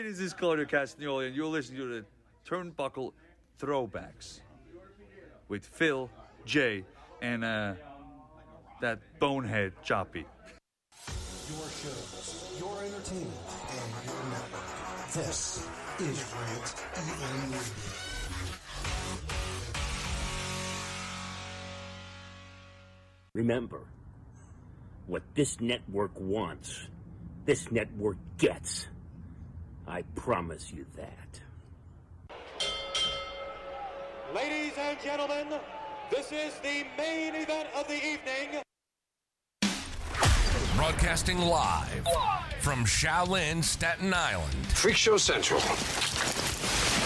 Hey, this is Claudio Castagnoli, and you're listening to the Turnbuckle Throwbacks with Phil, Jay, and uh, that bonehead Choppy. Your shows, your entertainment, and your network. This is Rant EM Radio. Remember, what this network wants, this network gets. I promise you that. Ladies and gentlemen, this is the main event of the evening. Broadcasting live from Shaolin, Staten Island. Freak Show Central,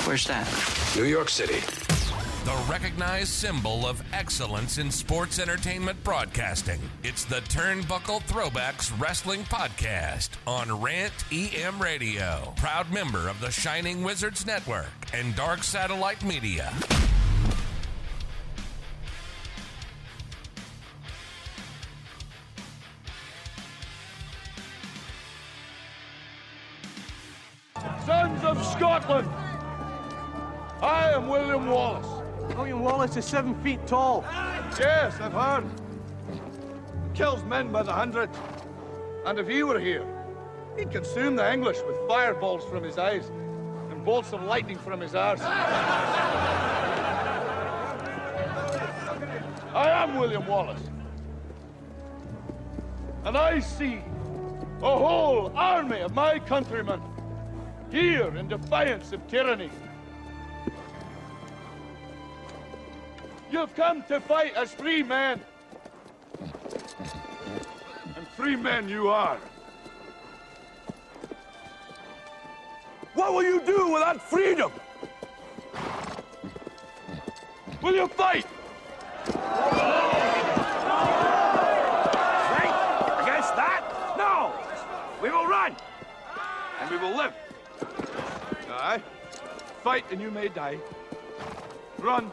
Where's that? New York City. The recognized symbol of excellence in sports entertainment broadcasting. It's the Turnbuckle Throwbacks Wrestling Podcast on Rant EM Radio. Proud member of the Shining Wizards Network and Dark Satellite Media. Sons of Scotland, I am William Wallace. William Wallace is seven feet tall. Yes, I've heard. Kills men by the hundred. And if he were here, he'd consume the English with fireballs from his eyes and bolts of lightning from his arse. I am William Wallace. And I see a whole army of my countrymen here in defiance of tyranny. You've come to fight as free men. And free men you are. What will you do with that freedom? Will you fight? Fight against that? No! We will run! And we will live. Aye. Fight and you may die. Run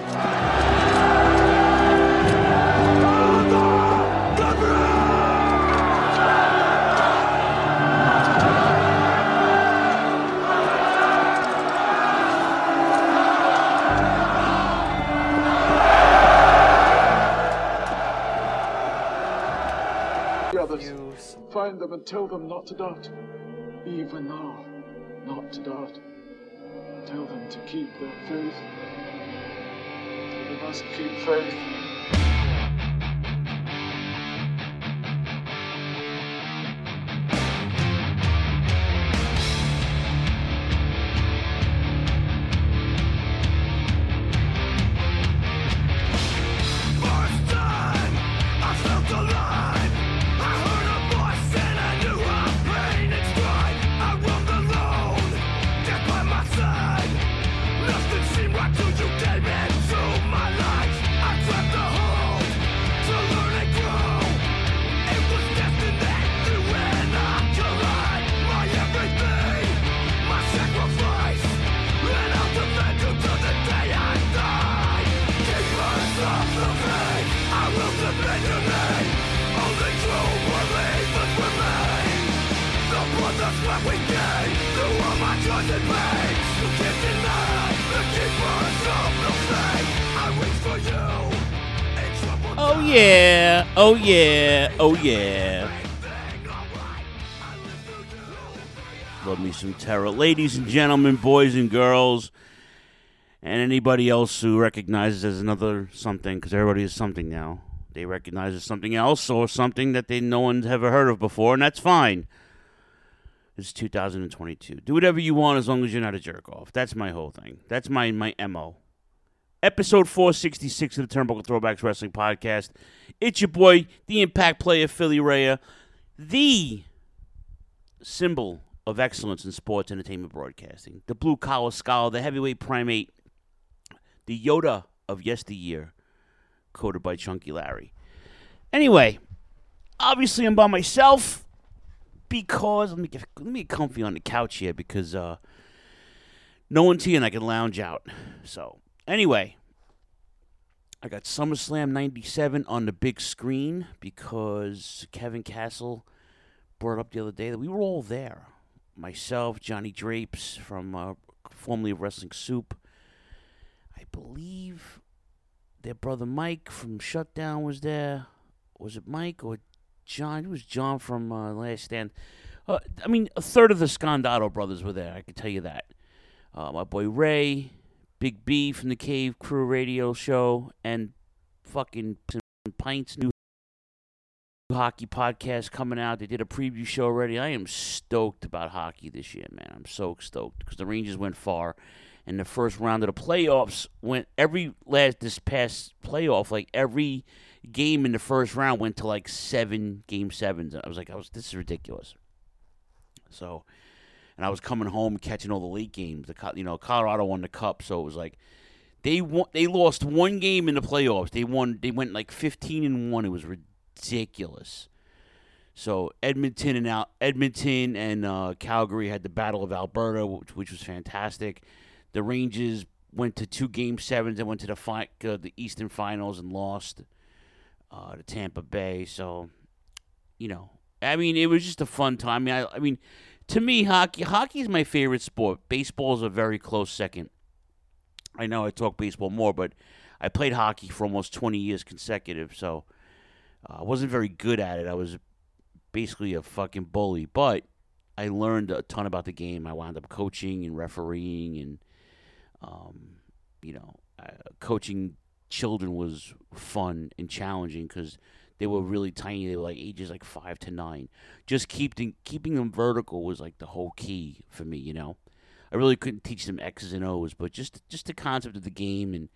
The others, find them and tell them not to doubt. Even now, not to doubt. Tell them to keep their faith. Must keep faith. Oh yeah, oh yeah. Love me some terror. Ladies and gentlemen, boys and girls, and anybody else who recognizes as another something, because everybody is something now. They recognize as something else or something that they no one's ever heard of before, and that's fine. It's 2022. Do whatever you want as long as you're not a jerk off. That's my whole thing. That's my my MO. Episode 466 of the Turnbuckle Throwbacks Wrestling Podcast. It's your boy, the Impact Player, Philly Raya, the symbol of excellence in sports entertainment broadcasting. The blue collar scholar, the heavyweight primate, the Yoda of yesteryear, quoted by Chunky Larry. Anyway, obviously I'm by myself because let me get let me get comfy on the couch here because uh, no one's here and I can lounge out. So anyway, I got SummerSlam '97 on the big screen because Kevin Castle brought up the other day that we were all there. Myself, Johnny Drapes from uh, formerly Wrestling Soup. I believe their brother Mike from Shutdown was there. Was it Mike or John? It was John from uh, Last Stand. Uh, I mean, a third of the Scondato brothers were there. I can tell you that. Uh, my boy Ray, Big B from the Cave Crew Radio Show, and fucking Pints new hockey podcast coming out. They did a preview show already. I am stoked about hockey this year, man. I'm so stoked because the Rangers went far. And the first round of the playoffs went every last this past playoff, like every game in the first round went to like seven game sevens. I was like, I was this is ridiculous. So, and I was coming home catching all the late games. The you know Colorado won the cup, so it was like they won, they lost one game in the playoffs. They won. They went like fifteen and one. It was ridiculous. So Edmonton and out Edmonton and uh, Calgary had the Battle of Alberta, which, which, was fantastic. The Rangers went to two game sevens and went to the fi- uh, the Eastern Finals and lost uh, to Tampa Bay. So, you know, I mean, it was just a fun time. I mean, I, I mean, to me, hockey hockey is my favorite sport. Baseball is a very close second. I know I talk baseball more, but I played hockey for almost 20 years consecutive, so uh, I wasn't very good at it. I was basically a fucking bully, but I learned a ton about the game. I wound up coaching and refereeing, and um, you know, uh, coaching children was fun and challenging because they were really tiny. They were like ages like five to nine. Just keeping keeping them vertical was like the whole key for me. You know, I really couldn't teach them X's and O's, but just just the concept of the game, and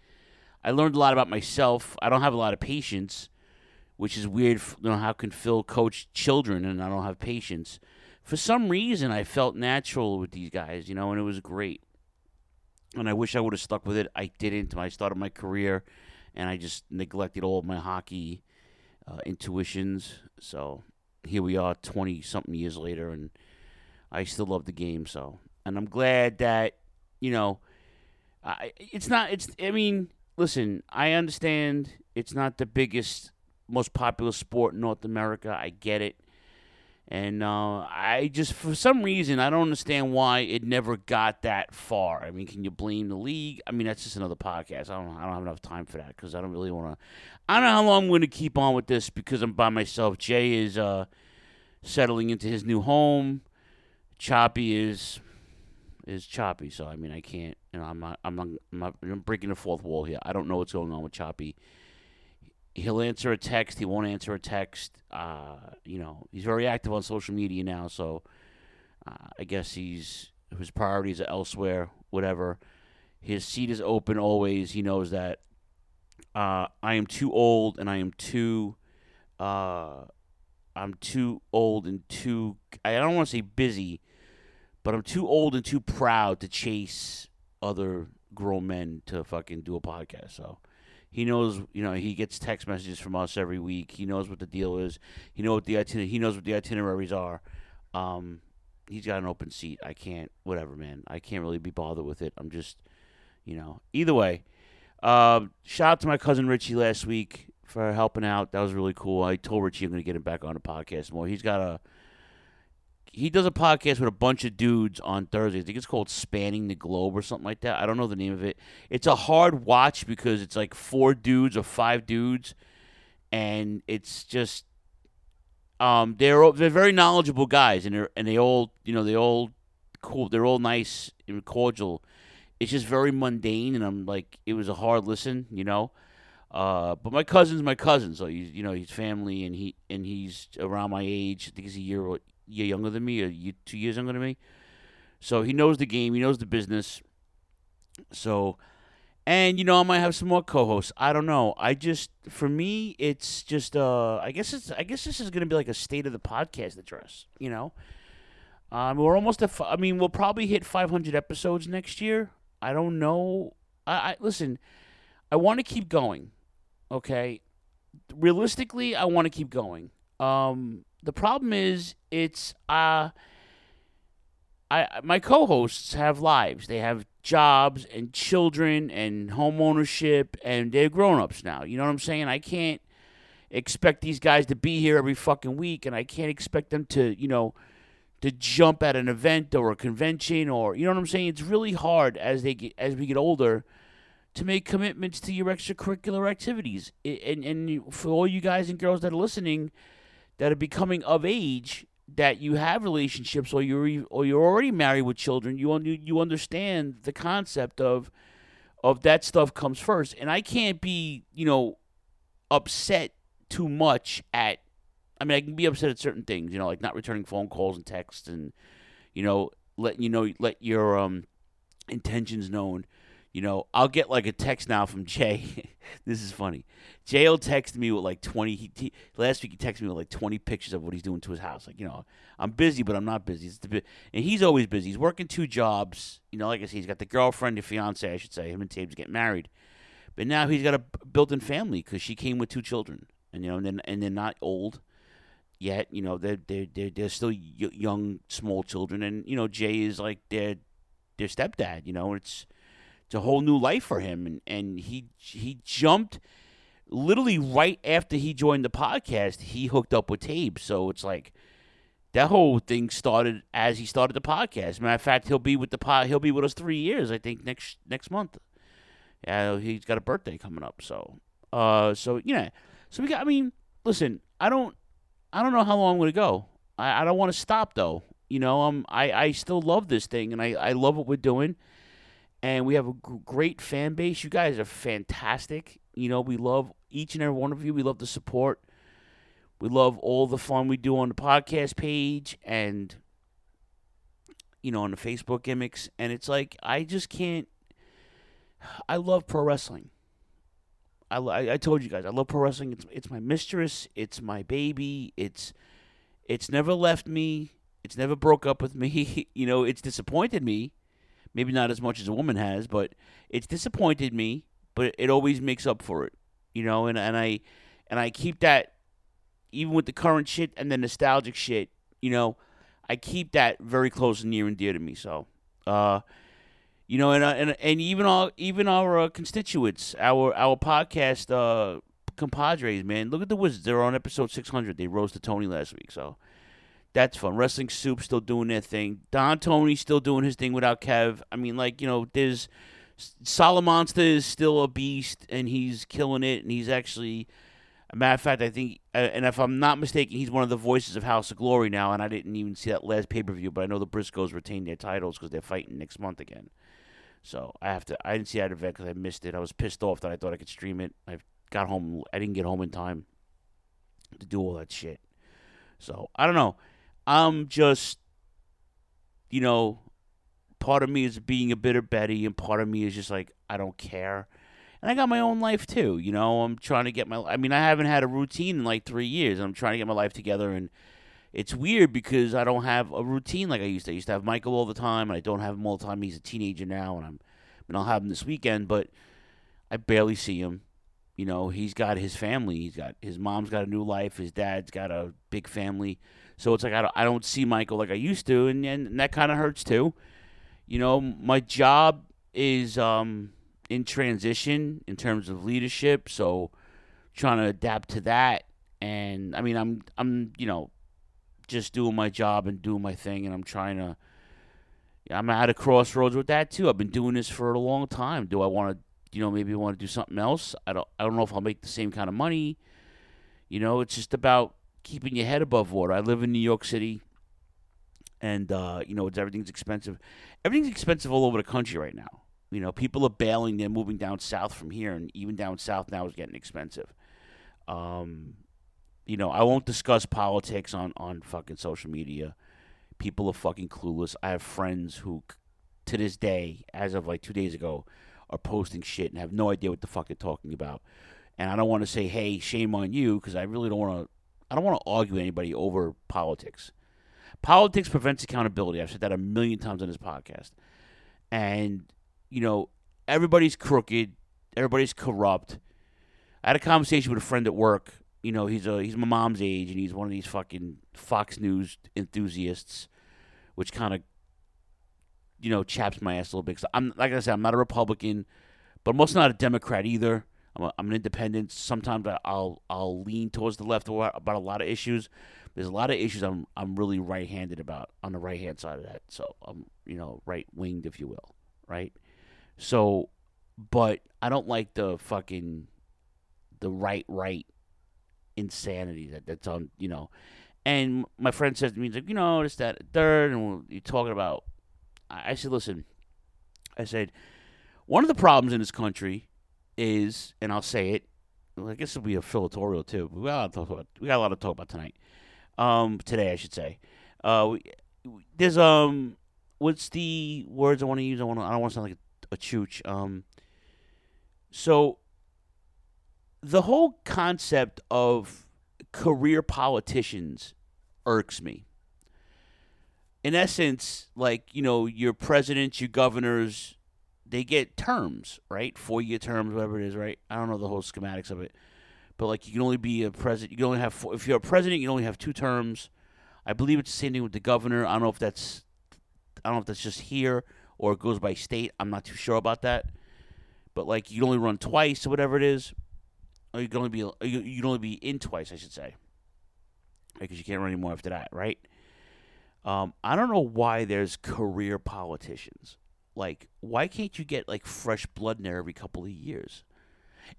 I learned a lot about myself. I don't have a lot of patience, which is weird. You know, how can Phil coach children and I don't have patience? For some reason, I felt natural with these guys, you know, and it was great. And I wish I would have stuck with it. I didn't. I started my career, and I just neglected all of my hockey uh, intuitions. So here we are, twenty something years later, and I still love the game. So, and I'm glad that you know, I, it's not. It's. I mean, listen. I understand it's not the biggest, most popular sport in North America. I get it. And uh, I just, for some reason, I don't understand why it never got that far. I mean, can you blame the league? I mean, that's just another podcast. I don't, I don't have enough time for that because I don't really want to. I don't know how long I'm going to keep on with this because I'm by myself. Jay is uh, settling into his new home. Choppy is is choppy. So I mean, I can't. You know, I'm not. I'm not. I'm, not, I'm breaking the fourth wall here. I don't know what's going on with Choppy he'll answer a text. He won't answer a text. Uh, you know, he's very active on social media now, so uh, I guess he's his priorities are elsewhere. Whatever. His seat is open always. He knows that. Uh, I am too old, and I am too. Uh, I'm too old and too. I don't want to say busy, but I'm too old and too proud to chase other grown men to fucking do a podcast. So he knows, you know, he gets text messages from us every week. He knows what the deal is. He know what the itiner- he knows what the itineraries are. Um, he's got an open seat. I can't, whatever, man. I can't really be bothered with it. I'm just, you know, either way. Uh, shout out to my cousin Richie last week for helping out. That was really cool. I told Richie I'm going to get him back on the podcast more. He's got a he does a podcast with a bunch of dudes on Thursday. I think it's called Spanning the Globe or something like that. I don't know the name of it. It's a hard watch because it's like four dudes or five dudes, and it's just um they're they're very knowledgeable guys, and they and they all you know they all cool. They're all nice and cordial. It's just very mundane, and I'm like it was a hard listen, you know. Uh, but my cousin's my cousin, so he's you know he's family, and he and he's around my age. I think he's a year year younger than me, or you, two years younger than me. So he knows the game. He knows the business. So, and you know, I might have some more co-hosts. I don't know. I just, for me, it's just. Uh, I guess it's. I guess this is to be like a state of the podcast address. You know. Um, we're almost. I mean, we'll probably hit 500 episodes next year. I don't know. I, I listen. I want to keep going. Okay. Realistically, I want to keep going. Um, the problem is, it's uh, I my co-hosts have lives. They have jobs and children and home ownership, and they're grown-ups now. You know what I'm saying? I can't expect these guys to be here every fucking week, and I can't expect them to, you know, to jump at an event or a convention or you know what I'm saying. It's really hard as they get as we get older to make commitments to your extracurricular activities. And and for all you guys and girls that are listening, that are becoming of age, that you have relationships or you're or you're already married with children, you you understand the concept of of that stuff comes first. And I can't be you know upset too much at. I mean, I can be upset at certain things, you know, like not returning phone calls and texts, and you know, letting you know, let your um intentions known. You know, I'll get like a text now from Jay. this is funny. Jay will text me with like twenty. He, he, last week he texted me with like twenty pictures of what he's doing to his house. Like, you know, I'm busy, but I'm not busy. And he's always busy. He's working two jobs. You know, like I said, he's got the girlfriend, the fiance, I should say. Him and Tabe's getting married, but now he's got a built-in family because she came with two children, and you know, and then and they're not old yet. You know, they're they're they're, they're still y- young, small children, and you know, Jay is like their their stepdad. You know, it's a whole new life for him, and and he he jumped literally right after he joined the podcast. He hooked up with Tabe, so it's like. That whole thing started as he started the podcast. Matter of fact, he'll be with the pod. He'll be with us three years, I think, next next month. Yeah, he's got a birthday coming up, so uh, so yeah, so we got. I mean, listen, I don't, I don't know how long I'm gonna go. I, I don't want to stop though. You know, um, I I still love this thing, and I I love what we're doing, and we have a great fan base. You guys are fantastic. You know, we love each and every one of you. We love the support. We love all the fun we do on the podcast page and you know on the Facebook gimmicks and it's like I just can't I love pro wrestling. I, I, told you guys I love pro wrestling. It's it's my mistress. It's my baby. It's it's never left me. It's never broke up with me. you know, it's disappointed me. Maybe not as much as a woman has, but it's disappointed me. But it always makes up for it. You know, and and I and I keep that even with the current shit and the nostalgic shit. You know, I keep that very close and near and dear to me. So, uh, you know, and uh, and and even our even our uh, constituents, our our podcast uh, compadres, man. Look at the Wizards; they're on episode six hundred. They rose to Tony last week, so that's fun. Wrestling Soup still doing their thing. Don Tony still doing his thing without Kev. I mean, like you know, there's Solomonster is still a beast, and he's killing it, and he's actually. A matter of fact, I think, uh, and if I'm not mistaken, he's one of the voices of House of Glory now. And I didn't even see that last pay per view, but I know the Briscoes retained their titles because they're fighting next month again. So I have to. I didn't see that event because I missed it. I was pissed off that I thought I could stream it. I got home. I didn't get home in time to do all that shit. So I don't know. I'm just, you know, part of me is being a bitter Betty, and part of me is just like I don't care. And I got my own life too. You know, I'm trying to get my. I mean, I haven't had a routine in like three years. I'm trying to get my life together, and it's weird because I don't have a routine like I used to. I used to have Michael all the time, and I don't have him all the time. He's a teenager now, and I'm. I mean, I'll have him this weekend, but I barely see him. You know, he's got his family. He's got his mom's got a new life. His dad's got a big family. So it's like I don't, I don't see Michael like I used to, and, and that kind of hurts too. You know, my job is um, in transition in terms of leadership, so trying to adapt to that. And I mean, I'm I'm you know just doing my job and doing my thing, and I'm trying to. I'm at a crossroads with that too. I've been doing this for a long time. Do I want to, you know, maybe want to do something else? I don't. I don't know if I'll make the same kind of money. You know, it's just about keeping your head above water. I live in New York City, and uh, you know, it's everything's expensive. Everything's expensive all over the country right now. You know, people are bailing. They're moving down south from here, and even down south now is getting expensive. Um, you know, I won't discuss politics on on fucking social media. People are fucking clueless. I have friends who, to this day, as of like two days ago, are posting shit and have no idea what the fuck they're talking about. And I don't want to say, "Hey, shame on you," because I really don't want to. I don't want to argue with anybody over politics. Politics prevents accountability. I've said that a million times on this podcast. And, you know, everybody's crooked, everybody's corrupt. I had a conversation with a friend at work. You know, he's a he's my mom's age and he's one of these fucking Fox News enthusiasts, which kind of you know, chaps my ass a little bit. Cause I'm like I said, I'm not a Republican, but I'm also not a Democrat either. I'm, a, I'm an independent. Sometimes I'll I'll lean towards the left about a lot of issues. There's a lot of issues I'm I'm really right-handed about on the right-hand side of that. So I'm you know right-winged, if you will, right. So, but I don't like the fucking the right right insanity that that's on you know. And my friend says to me, like, you know, this, that, third, and you're talking about I said, listen, I said, one of the problems in this country is, and I'll say it, well, I guess it'll be a filatorial too. We got a lot to talk about. We got a lot to talk about tonight. Um, today I should say. Uh, we, there's um, what's the words I want to use? I want. I don't want to sound like a, a chooch. Um, so the whole concept of career politicians irks me in essence, like, you know, your presidents, your governors, they get terms, right? Four year terms, whatever it is, right? I don't know the whole schematics of it. But, like, you can only be a president, you can only have, four, if you're a president, you can only have two terms. I believe it's the same thing with the governor. I don't know if that's, I don't know if that's just here or it goes by state. I'm not too sure about that. But, like, you can only run twice or whatever it is. Or you can only be, you can only be in twice, I should say. Because you can't run anymore after that, right? Um, I don't know why there's career politicians. Like, why can't you get like fresh blood in there every couple of years?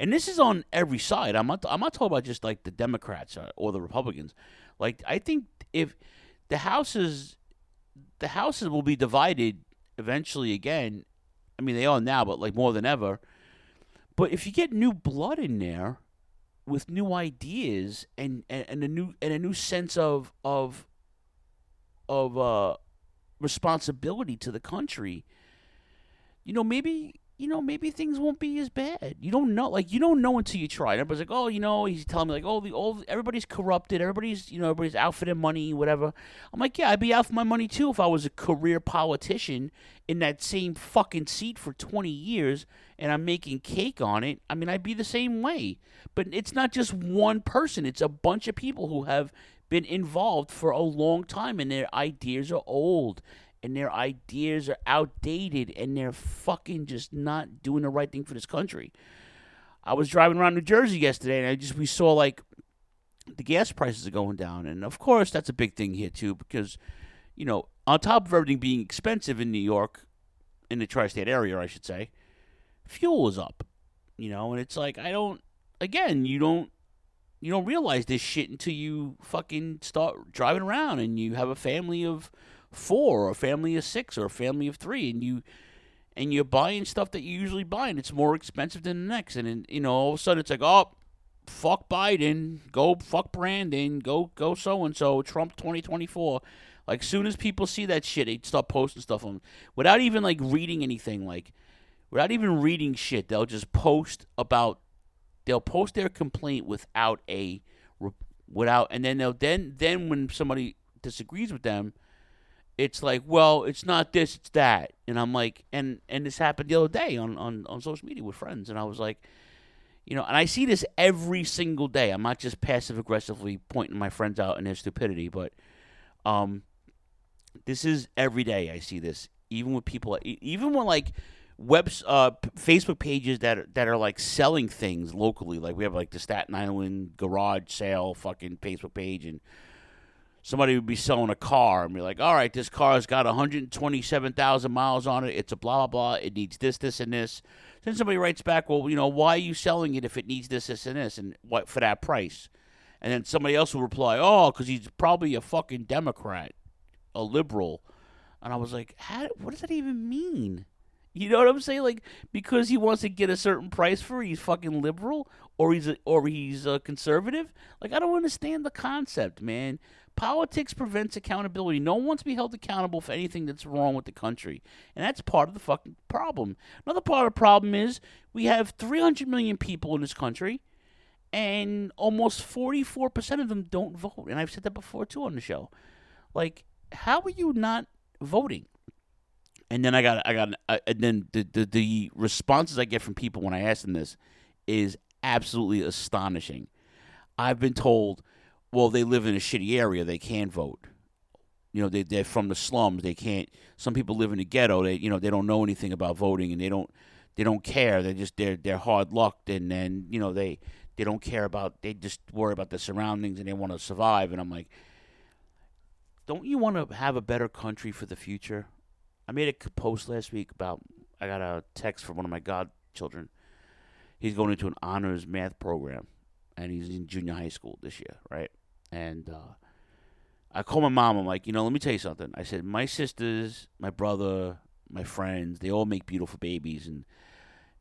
And this is on every side. I'm not. I'm not talking about just like the Democrats or, or the Republicans. Like, I think if the houses, the houses will be divided eventually again. I mean, they are now, but like more than ever. But if you get new blood in there with new ideas and, and, and a new and a new sense of of of uh, responsibility to the country, you know, maybe you know maybe things won't be as bad. You don't know, like you don't know until you try. Everybody's like, oh, you know, he's telling me like, oh, the old everybody's corrupted. Everybody's you know everybody's out for their money, whatever. I'm like, yeah, I'd be out for my money too if I was a career politician in that same fucking seat for 20 years and I'm making cake on it. I mean, I'd be the same way. But it's not just one person; it's a bunch of people who have been involved for a long time and their ideas are old and their ideas are outdated and they're fucking just not doing the right thing for this country. I was driving around New Jersey yesterday and I just we saw like the gas prices are going down and of course that's a big thing here too because you know, on top of everything being expensive in New York in the tri-state area, I should say, fuel is up. You know, and it's like I don't again, you don't you don't realize this shit until you fucking start driving around and you have a family of four or a family of six or a family of three and you and you're buying stuff that you usually buy and it's more expensive than the next. And, you know all of a sudden it's like oh fuck Biden go fuck Brandon go go so and so Trump 2024 like soon as people see that shit they start posting stuff on without even like reading anything like without even reading shit they'll just post about they'll post their complaint without a without and then they'll then then when somebody disagrees with them it's like well it's not this it's that. And i'm like and and this happened the other day on on, on social media with friends. And i was like you know and i see this every single day. I'm not just passive aggressively pointing my friends out in their stupidity but um this is every day i see this even with people even when like webs uh Facebook pages that that are like selling things locally. Like we have like the Staten Island garage sale fucking Facebook page and somebody would be selling a car and be like, "All right, this car has got 127,000 miles on it. It's a blah blah blah. It needs this this and this." Then somebody writes back, "Well, you know, why are you selling it if it needs this this and this and what for that price?" And then somebody else will reply, "Oh, cuz he's probably a fucking Democrat, a liberal." And I was like, How, "What does that even mean?" You know what I'm saying? Like because he wants to get a certain price for it, he's fucking liberal or he's a, or he's a conservative. Like I don't understand the concept, man. Politics prevents accountability. No one wants to be held accountable for anything that's wrong with the country, and that's part of the fucking problem. Another part of the problem is we have 300 million people in this country, and almost 44% of them don't vote. And I've said that before too on the show. Like how are you not voting? And then I got, I got, and then the, the the responses I get from people when I ask them this is absolutely astonishing. I've been told, well, they live in a shitty area, they can't vote. You know, they they're from the slums, they can't. Some people live in the ghetto, they you know they don't know anything about voting, and they don't they don't care. They're just they're they're hard lucked, and then you know they they don't care about. They just worry about the surroundings, and they want to survive. And I'm like, don't you want to have a better country for the future? I made a post last week about I got a text from one of my godchildren. He's going into an honors math program, and he's in junior high school this year, right? And uh, I call my mom. I'm like, you know, let me tell you something. I said, my sisters, my brother, my friends, they all make beautiful babies, and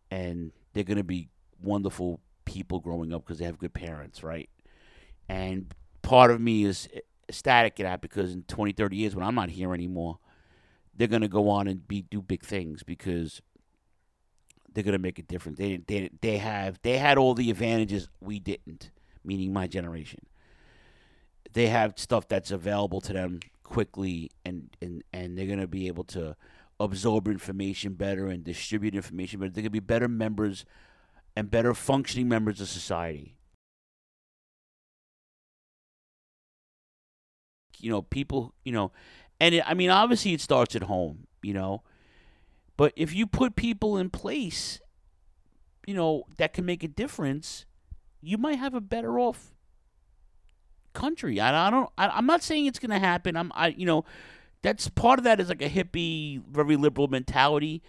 and they're gonna be wonderful people growing up because they have good parents, right? And part of me is ecstatic at that because in 20, 30 years when I'm not here anymore, they're gonna go on and be do big things because they're gonna make a difference. They they they have they had all the advantages we didn't, meaning my generation. They have stuff that's available to them quickly, and and and they're gonna be able to absorb information better and distribute information better. They're gonna be better members and better functioning members of society. You know, people, you know, and it, I mean, obviously it starts at home, you know, but if you put people in place, you know, that can make a difference, you might have a better off country. I, I don't, I, I'm not saying it's going to happen. I'm, I, you know, that's part of that is like a hippie, very liberal mentality.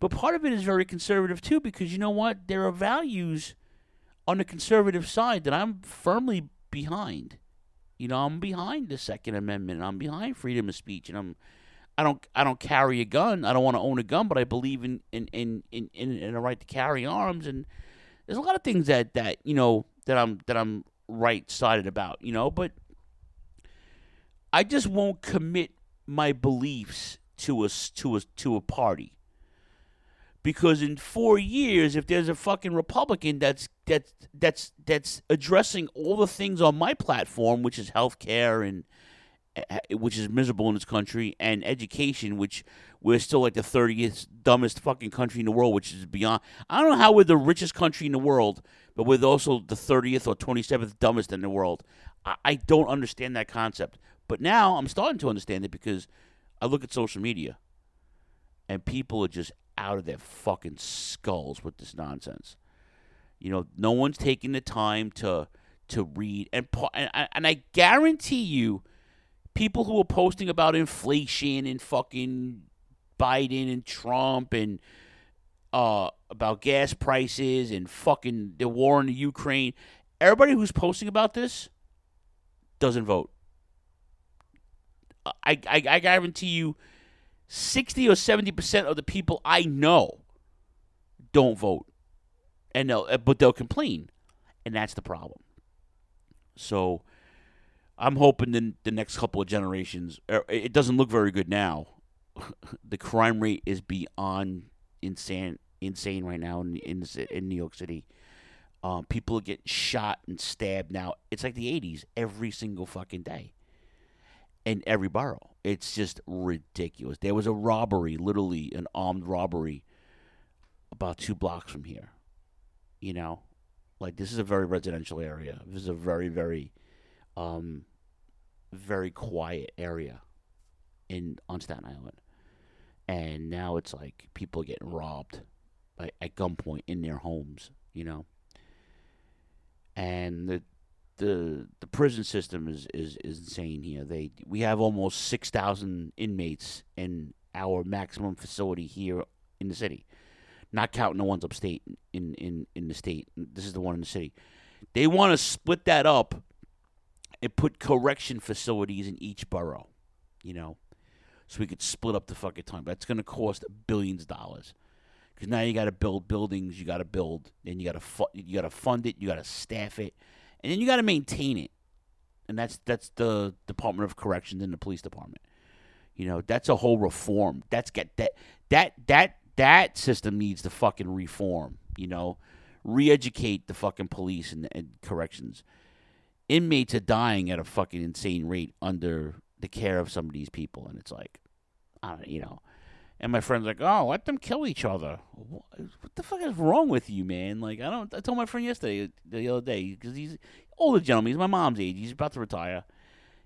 But part of it is very conservative too, because you know what? There are values on the conservative side that I'm firmly behind. You know, I'm behind the Second Amendment. I'm behind freedom of speech, and I'm. I don't. I don't carry a gun. I don't want to own a gun, but I believe in in in in, in, in a right to carry arms. And there's a lot of things that that you know that I'm that I'm right sided about. You know, but I just won't commit my beliefs to a to a to a party because in four years, if there's a fucking Republican that's that's that's that's addressing all the things on my platform, which is healthcare and eh, which is miserable in this country, and education, which we're still like the 30th dumbest fucking country in the world, which is beyond. I don't know how we're the richest country in the world, but we're also the 30th or 27th dumbest in the world. I, I don't understand that concept. But now I'm starting to understand it because I look at social media and people are just out of their fucking skulls with this nonsense. You know, no one's taking the time to to read and and, and I guarantee you people who are posting about inflation and fucking Biden and Trump and uh, about gas prices and fucking the war in the Ukraine, everybody who's posting about this doesn't vote. I, I, I guarantee you 60 or 70% of the people I know don't vote. And they'll, uh, but they'll complain. And that's the problem. So I'm hoping in the next couple of generations, er, it doesn't look very good now. the crime rate is beyond insane insane right now in in, in New York City. Um, people getting shot and stabbed now. It's like the 80s every single fucking day in every borough. It's just ridiculous. There was a robbery, literally an armed robbery, about two blocks from here. You know, like this is a very residential area. This is a very, very, um, very quiet area in on Staten Island, and now it's like people getting robbed, like at gunpoint in their homes. You know, and the the the prison system is, is, is insane here. They we have almost six thousand inmates in our maximum facility here in the city, not counting the ones upstate in in in the state. This is the one in the city. They want to split that up and put correction facilities in each borough. You know, so we could split up the fucking time. That's going to cost billions of dollars. Because now you got to build buildings, you got to build, and you got to fu- you got to fund it, you got to staff it and then you got to maintain it, and that's that's the Department of Corrections and the police department. You know, that's a whole reform. That's get that that that that system needs to fucking reform. You know, re-educate the fucking police and, and corrections. Inmates are dying at a fucking insane rate under the care of some of these people, and it's like, I don't, you know. And my friend's like, "Oh, let them kill each other. What, what the fuck is wrong with you, man? Like, I don't." I told my friend yesterday, the other day, because he's older gentleman. He's my mom's age. He's about to retire.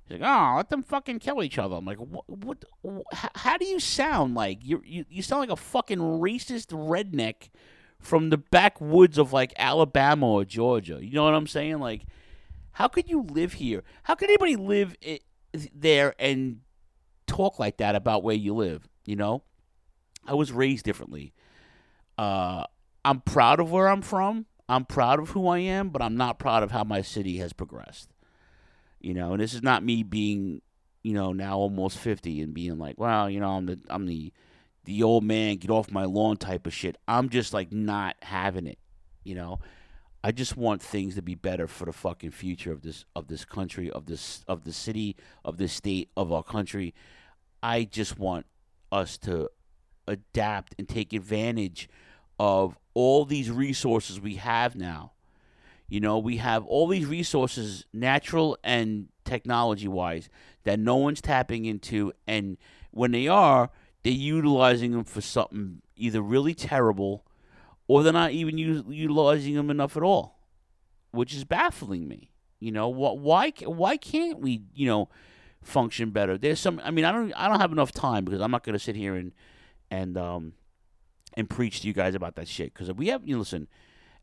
He's like, "Oh, let them fucking kill each other." I'm like, "What? what how, how do you sound like you you you sound like a fucking racist redneck from the backwoods of like Alabama or Georgia? You know what I'm saying? Like, how could you live here? How could anybody live i there and talk like that about where you live? You know, I was raised differently. Uh, I'm proud of where I'm from. I'm proud of who I am, but I'm not proud of how my city has progressed. You know, and this is not me being, you know, now almost 50 and being like, well, you know, I'm the I'm the the old man, get off my lawn type of shit. I'm just like not having it, you know. I just want things to be better for the fucking future of this of this country, of this of the city, of this state, of our country. I just want us to adapt and take advantage of all these resources we have now. You know, we have all these resources, natural and technology wise, that no one's tapping into. And when they are, they're utilizing them for something either really terrible or they're not even utilizing them enough at all, which is baffling me. You know, why why can't we, you know, function better? There's some. I mean, I don't I don't have enough time because I'm not going to sit here and and um and preach to you guys about that shit because we have you know, listen.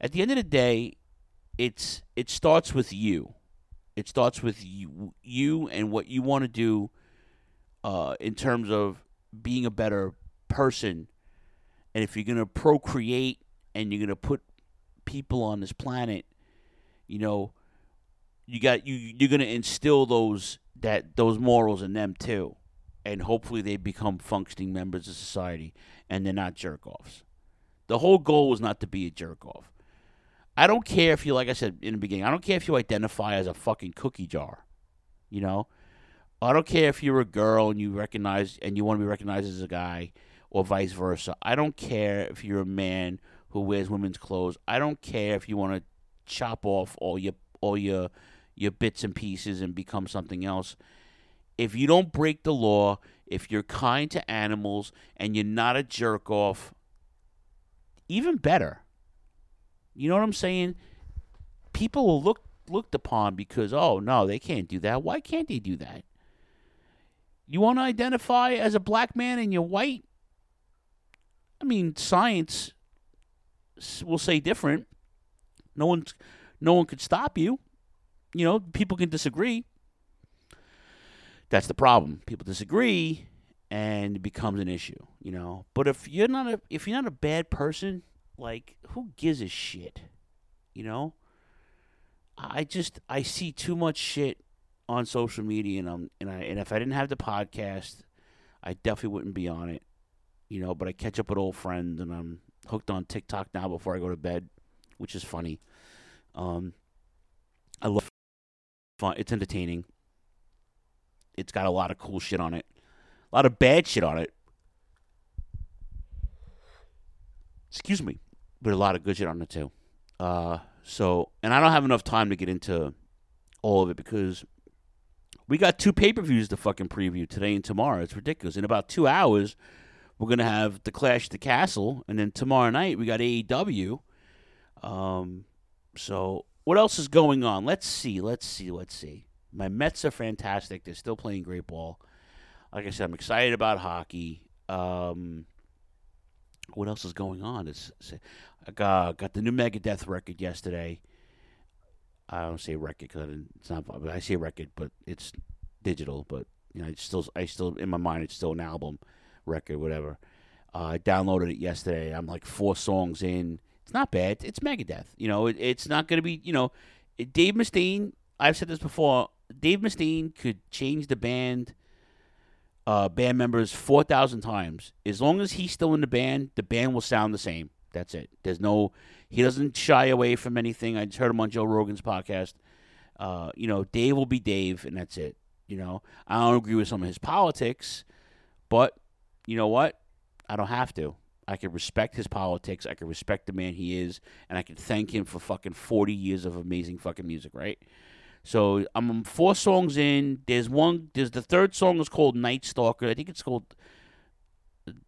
At the end of the day, it's it starts with you. It starts with you, you and what you want to do uh, in terms of being a better person. And if you're gonna procreate and you're gonna put people on this planet, you know, you got you you're gonna instill those that those morals in them too, and hopefully they become functioning members of society and they're not jerk offs. The whole goal is not to be a jerk off. I don't care if you, like I said in the beginning, I don't care if you identify as a fucking cookie jar. You know, I don't care if you're a girl and you recognize and you want to be recognized as a guy, or vice versa. I don't care if you're a man who wears women's clothes. I don't care if you want to chop off all your all your your bits and pieces and become something else. If you don't break the law, if you're kind to animals and you're not a jerk off, even better. You know what I'm saying? People will look looked upon because oh no, they can't do that. Why can't they do that? You want to identify as a black man and you're white? I mean, science will say different. No one's no one could stop you. You know, people can disagree. That's the problem. People disagree and it becomes an issue, you know. But if you're not a if you're not a bad person, like, who gives a shit? You know? I just I see too much shit on social media and I'm and I and if I didn't have the podcast, I definitely wouldn't be on it. You know, but I catch up with old friends and I'm hooked on TikTok now before I go to bed, which is funny. Um I love fun it's entertaining. It's got a lot of cool shit on it. A lot of bad shit on it. Excuse me but a lot of good shit on it too. Uh, so, and I don't have enough time to get into all of it because we got two pay per views to fucking preview today and tomorrow. It's ridiculous. In about two hours, we're gonna have the Clash the Castle, and then tomorrow night we got AEW. Um, so what else is going on? Let's see. Let's see. Let's see. My Mets are fantastic. They're still playing great ball. Like I said, I'm excited about hockey. Um, what else is going on? It's, it's I got, got the new Megadeth record yesterday. I don't say record because it's not. But I say record, but it's digital. But you know, it's still. I still in my mind, it's still an album, record, whatever. Uh, I downloaded it yesterday. I'm like four songs in. It's not bad. It's Megadeth. You know, it, it's not going to be. You know, Dave Mustaine. I've said this before. Dave Mustaine could change the band uh, band members 4,000 times. As long as he's still in the band, the band will sound the same. That's it. There's no, he doesn't shy away from anything. I just heard him on Joe Rogan's podcast. Uh, you know, Dave will be Dave, and that's it. You know, I don't agree with some of his politics, but you know what? I don't have to. I can respect his politics. I can respect the man he is, and I can thank him for fucking 40 years of amazing fucking music, right? So I'm four songs in. There's one. There's the third song is called Night Stalker. I think it's called.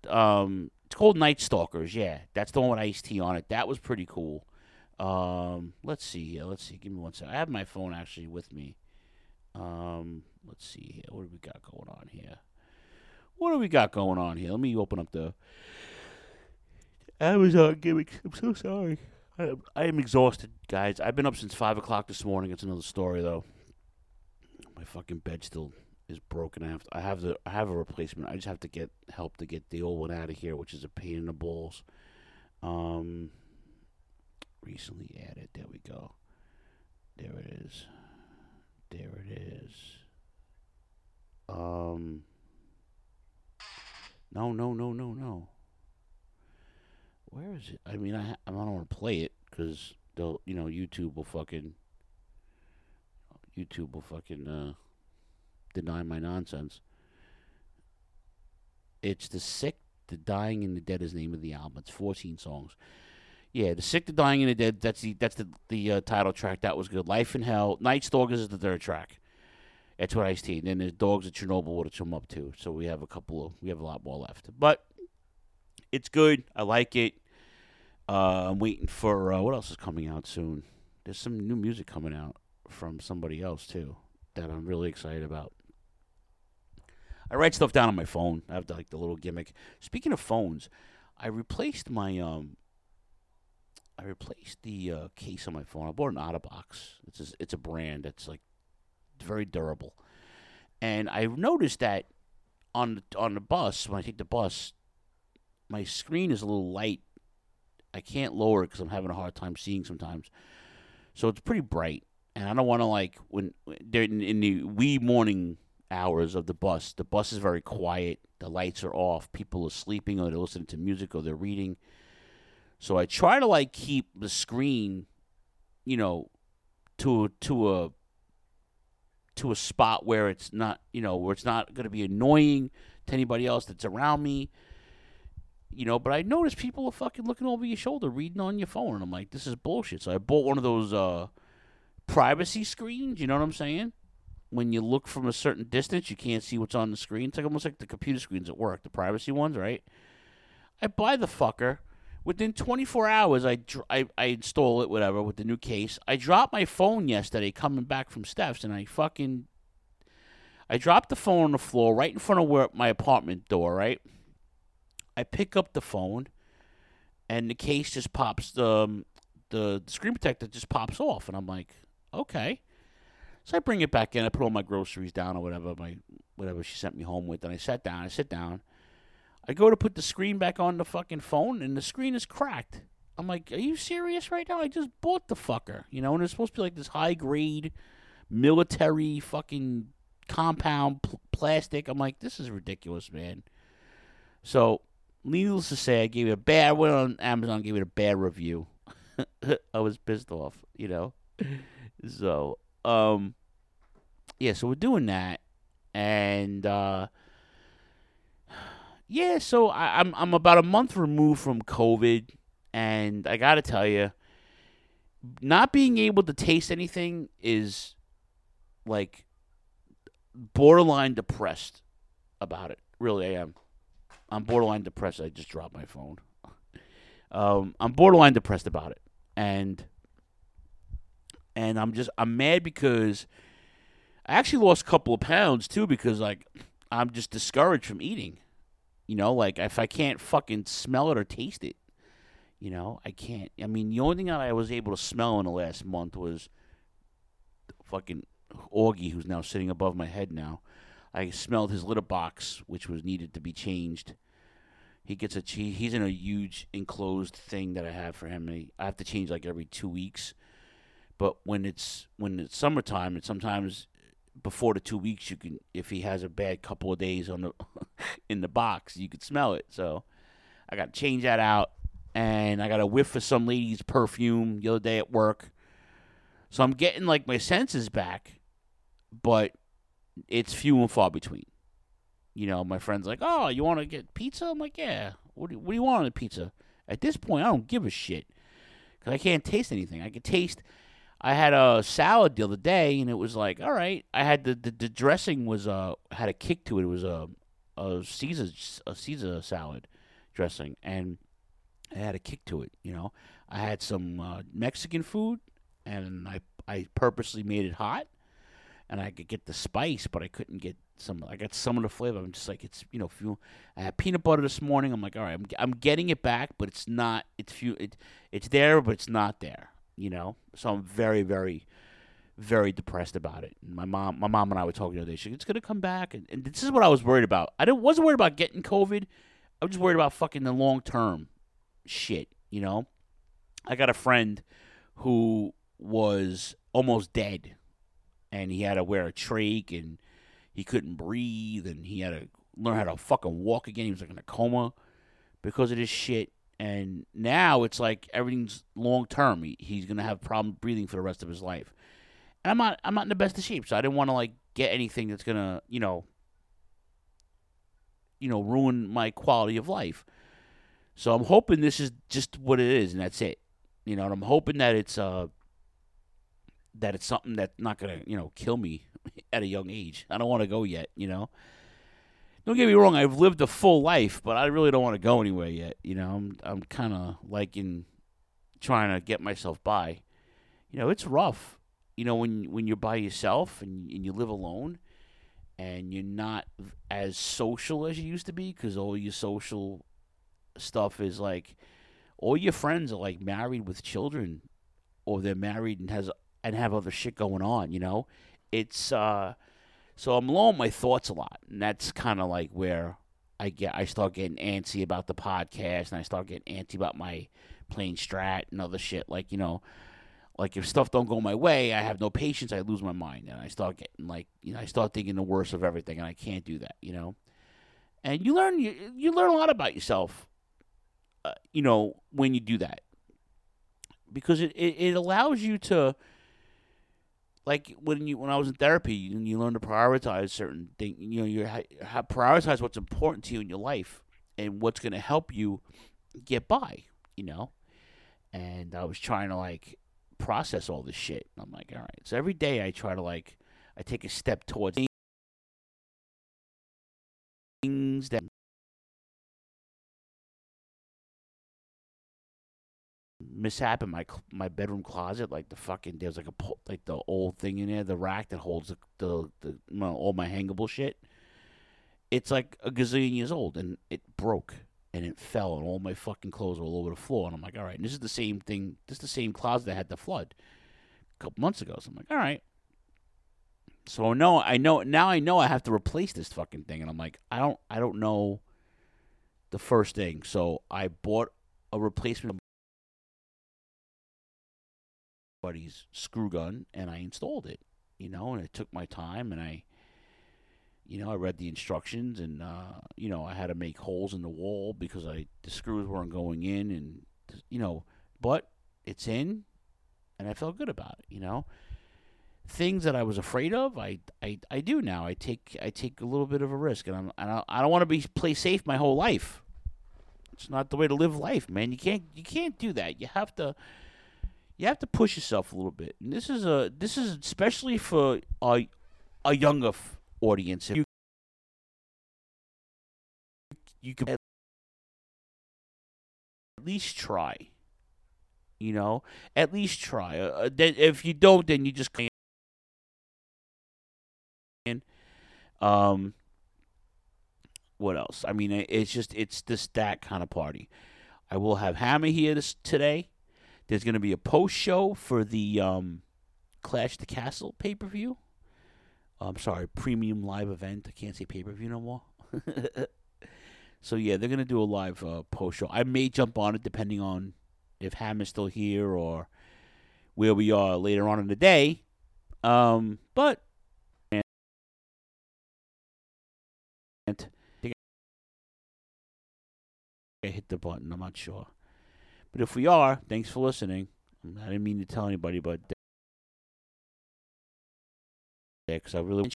Um, it's called Night Stalkers. Yeah, that's the one with Ice T on it. That was pretty cool. Um, let's see here. Let's see. Give me one second. I have my phone actually with me. Um, let's see here. What do we got going on here? What do we got going on here? Let me open up the Amazon gimmicks. I'm so sorry. I, I am exhausted, guys. I've been up since five o'clock this morning. It's another story though. My fucking bed still is broken. I have to, I have the I have a replacement. I just have to get help to get the old one out of here, which is a pain in the balls. Um, recently added. There we go. There it is. There it is. Um. No, no, no, no, no. Where is it? I mean, I I don't want to play it because they'll, you know, YouTube will fucking. YouTube will fucking uh, deny my nonsense. It's the sick, the dying, and the dead is the name of the album. It's 14 songs. Yeah, the sick, the dying, and the dead. That's the that's the the uh, title track. That was good. Life in Hell. Night Stalkers is the third track. That's what I T. And then there's Dogs at Chernobyl, which I'm up to. So we have a couple of we have a lot more left. But it's good. I like it. Uh, I'm waiting for uh, what else is coming out soon. There's some new music coming out from somebody else too that I'm really excited about. I write stuff down on my phone. I have like the little gimmick. Speaking of phones, I replaced my um. I replaced the uh, case on my phone. I bought an OtterBox. It's a, it's a brand that's like very durable, and I noticed that on on the bus when I take the bus, my screen is a little light. I can't lower it because I'm having a hard time seeing sometimes. So it's pretty bright, and I don't want to like when in, in the wee morning hours of the bus. The bus is very quiet. The lights are off. People are sleeping, or they're listening to music, or they're reading. So I try to like keep the screen, you know, to to a to a spot where it's not, you know, where it's not going to be annoying to anybody else that's around me. You know, but I notice people are fucking looking over your shoulder, reading on your phone, and I'm like, this is bullshit. So I bought one of those uh, privacy screens. You know what I'm saying? When you look from a certain distance, you can't see what's on the screen. It's like almost like the computer screens at work, the privacy ones, right? I buy the fucker. Within 24 hours, I, dr- I I install it, whatever, with the new case. I dropped my phone yesterday coming back from Steph's, and I fucking I dropped the phone on the floor right in front of where my apartment door, right? I pick up the phone, and the case just pops. Um, the the screen protector just pops off, and I'm like, okay. So I bring it back in. I put all my groceries down or whatever my whatever she sent me home with, and I sat down. I sit down. I go to put the screen back on the fucking phone, and the screen is cracked. I'm like, are you serious right now? I just bought the fucker, you know, and it's supposed to be like this high grade military fucking compound pl- plastic. I'm like, this is ridiculous, man. So, needless to say, I gave it a bad. I went on Amazon, gave it a bad review. I was pissed off, you know. so, um, yeah, so we're doing that, and uh, yeah, so I, I'm I'm about a month removed from COVID, and I gotta tell you, not being able to taste anything is like borderline depressed about it. Really, I am. I'm borderline depressed. I just dropped my phone. Um, I'm borderline depressed about it, and and I'm just I'm mad because I actually lost a couple of pounds too because like I'm just discouraged from eating. You know, like if I can't fucking smell it or taste it, you know, I can't. I mean, the only thing that I was able to smell in the last month was fucking Augie, who's now sitting above my head now. I smelled his litter box, which was needed to be changed. He gets a he's in a huge enclosed thing that I have for him. I have to change like every two weeks. But when it's when it's summertime, and sometimes before the two weeks you can if he has a bad couple of days on the in the box you could smell it. So i got to change that out and i got a whiff of some lady's perfume the other day at work. So i'm getting like my senses back but it's few and far between. You know my friend's like oh you want to get pizza? I'm like yeah. What do, what do you want on the pizza? At this point i don't give a shit because i can't taste anything. I can taste I had a salad the other day, and it was like, all right. I had the the, the dressing was uh had a kick to it. It was a a Caesar a Caesar salad dressing, and it had a kick to it. You know, I had some uh, Mexican food, and I I purposely made it hot, and I could get the spice, but I couldn't get some. I got some of the flavor. I'm just like it's you know, few. I had peanut butter this morning. I'm like, all right, I'm I'm getting it back, but it's not. It's few. It it's there, but it's not there. You know, so I'm very very very depressed about it. My mom, my mom and I were talking the other day. She, it's gonna come back, and, and this is what I was worried about. I didn't, wasn't worried about getting COVID. I was just worried about fucking the long term shit. You know, I got a friend who was almost dead, and he had to wear a trach, and he couldn't breathe, and he had to learn how to fucking walk again. He was like in a coma because of this shit. And now it's like everything's long term. He, he's gonna have problem breathing for the rest of his life. And I'm not I'm not in the best of shape, so I didn't want to like get anything that's gonna you know you know ruin my quality of life. So I'm hoping this is just what it is, and that's it. You know, I'm hoping that it's uh that it's something that's not gonna you know kill me at a young age. I don't want to go yet. You know. Don't get me wrong. I've lived a full life, but I really don't want to go anywhere yet. You know, I'm I'm kind of liking trying to get myself by. You know, it's rough. You know, when when you're by yourself and, and you live alone, and you're not as social as you used to be because all your social stuff is like all your friends are like married with children or they're married and has and have other shit going on you know it's uh so i'm low on my thoughts a lot and that's kind of like where i get i start getting antsy about the podcast and i start getting antsy about my playing strat and other shit. Like you know like if stuff don't go my way i have no patience i lose my mind and i start getting like you know i start thinking the worst of everything and i can't do that you know? And you learn you, you learn a lot about yourself uh, you know when you do that. Because it, it, it allows you to like when you when I was in therapy you, you learn to prioritize certain things you know you ha- prioritize what's important to you in your life and what's going to help you get by you know? And I was trying to like process all this shit. I'm like all right. So every day I try to like I take a step towards things that mishap in my my bedroom closet. Like the fucking there's like a like the old thing in there, the rack that holds the the, the my, all my hangable shit. It's like a gazillion years old, and it broke and it fell, and all my fucking clothes were all over the floor. And I'm like, all right, this is the same thing. This is the same closet that had the flood a couple months ago. So I'm like, all right. So no, I know now. I know I have to replace this fucking thing, and I'm like, I don't, I don't know the first thing. So I bought a replacement buddy's screw gun and I installed it, you know, and it took my time and I you know, I read the instructions and uh, you know, I had to make holes in the wall because I the screws weren't going in and you know, but it's in and I felt good about it, you know. Things that I was afraid of, I, I, I do now. I take I take a little bit of a risk, and I'm I don't, I don't want to be play safe my whole life. It's not the way to live life, man. You can't you can't do that. You have to you have to push yourself a little bit. And this is a this is especially for a a younger f- audience. If you you can at least try. You know, at least try. Uh, then if you don't, then you just can't. Um, what else? I mean, it's just it's this that kind of party. I will have Hammer here this today. There's going to be a post show for the um, Clash the Castle pay per view. I'm sorry, premium live event. I can't say pay per view no more. so yeah, they're going to do a live uh, post show. I may jump on it depending on if Ham is still here or where we are later on in the day. Um, but and I hit the button. I'm not sure. But if we are, thanks for listening. I didn't mean to tell anybody, but because I really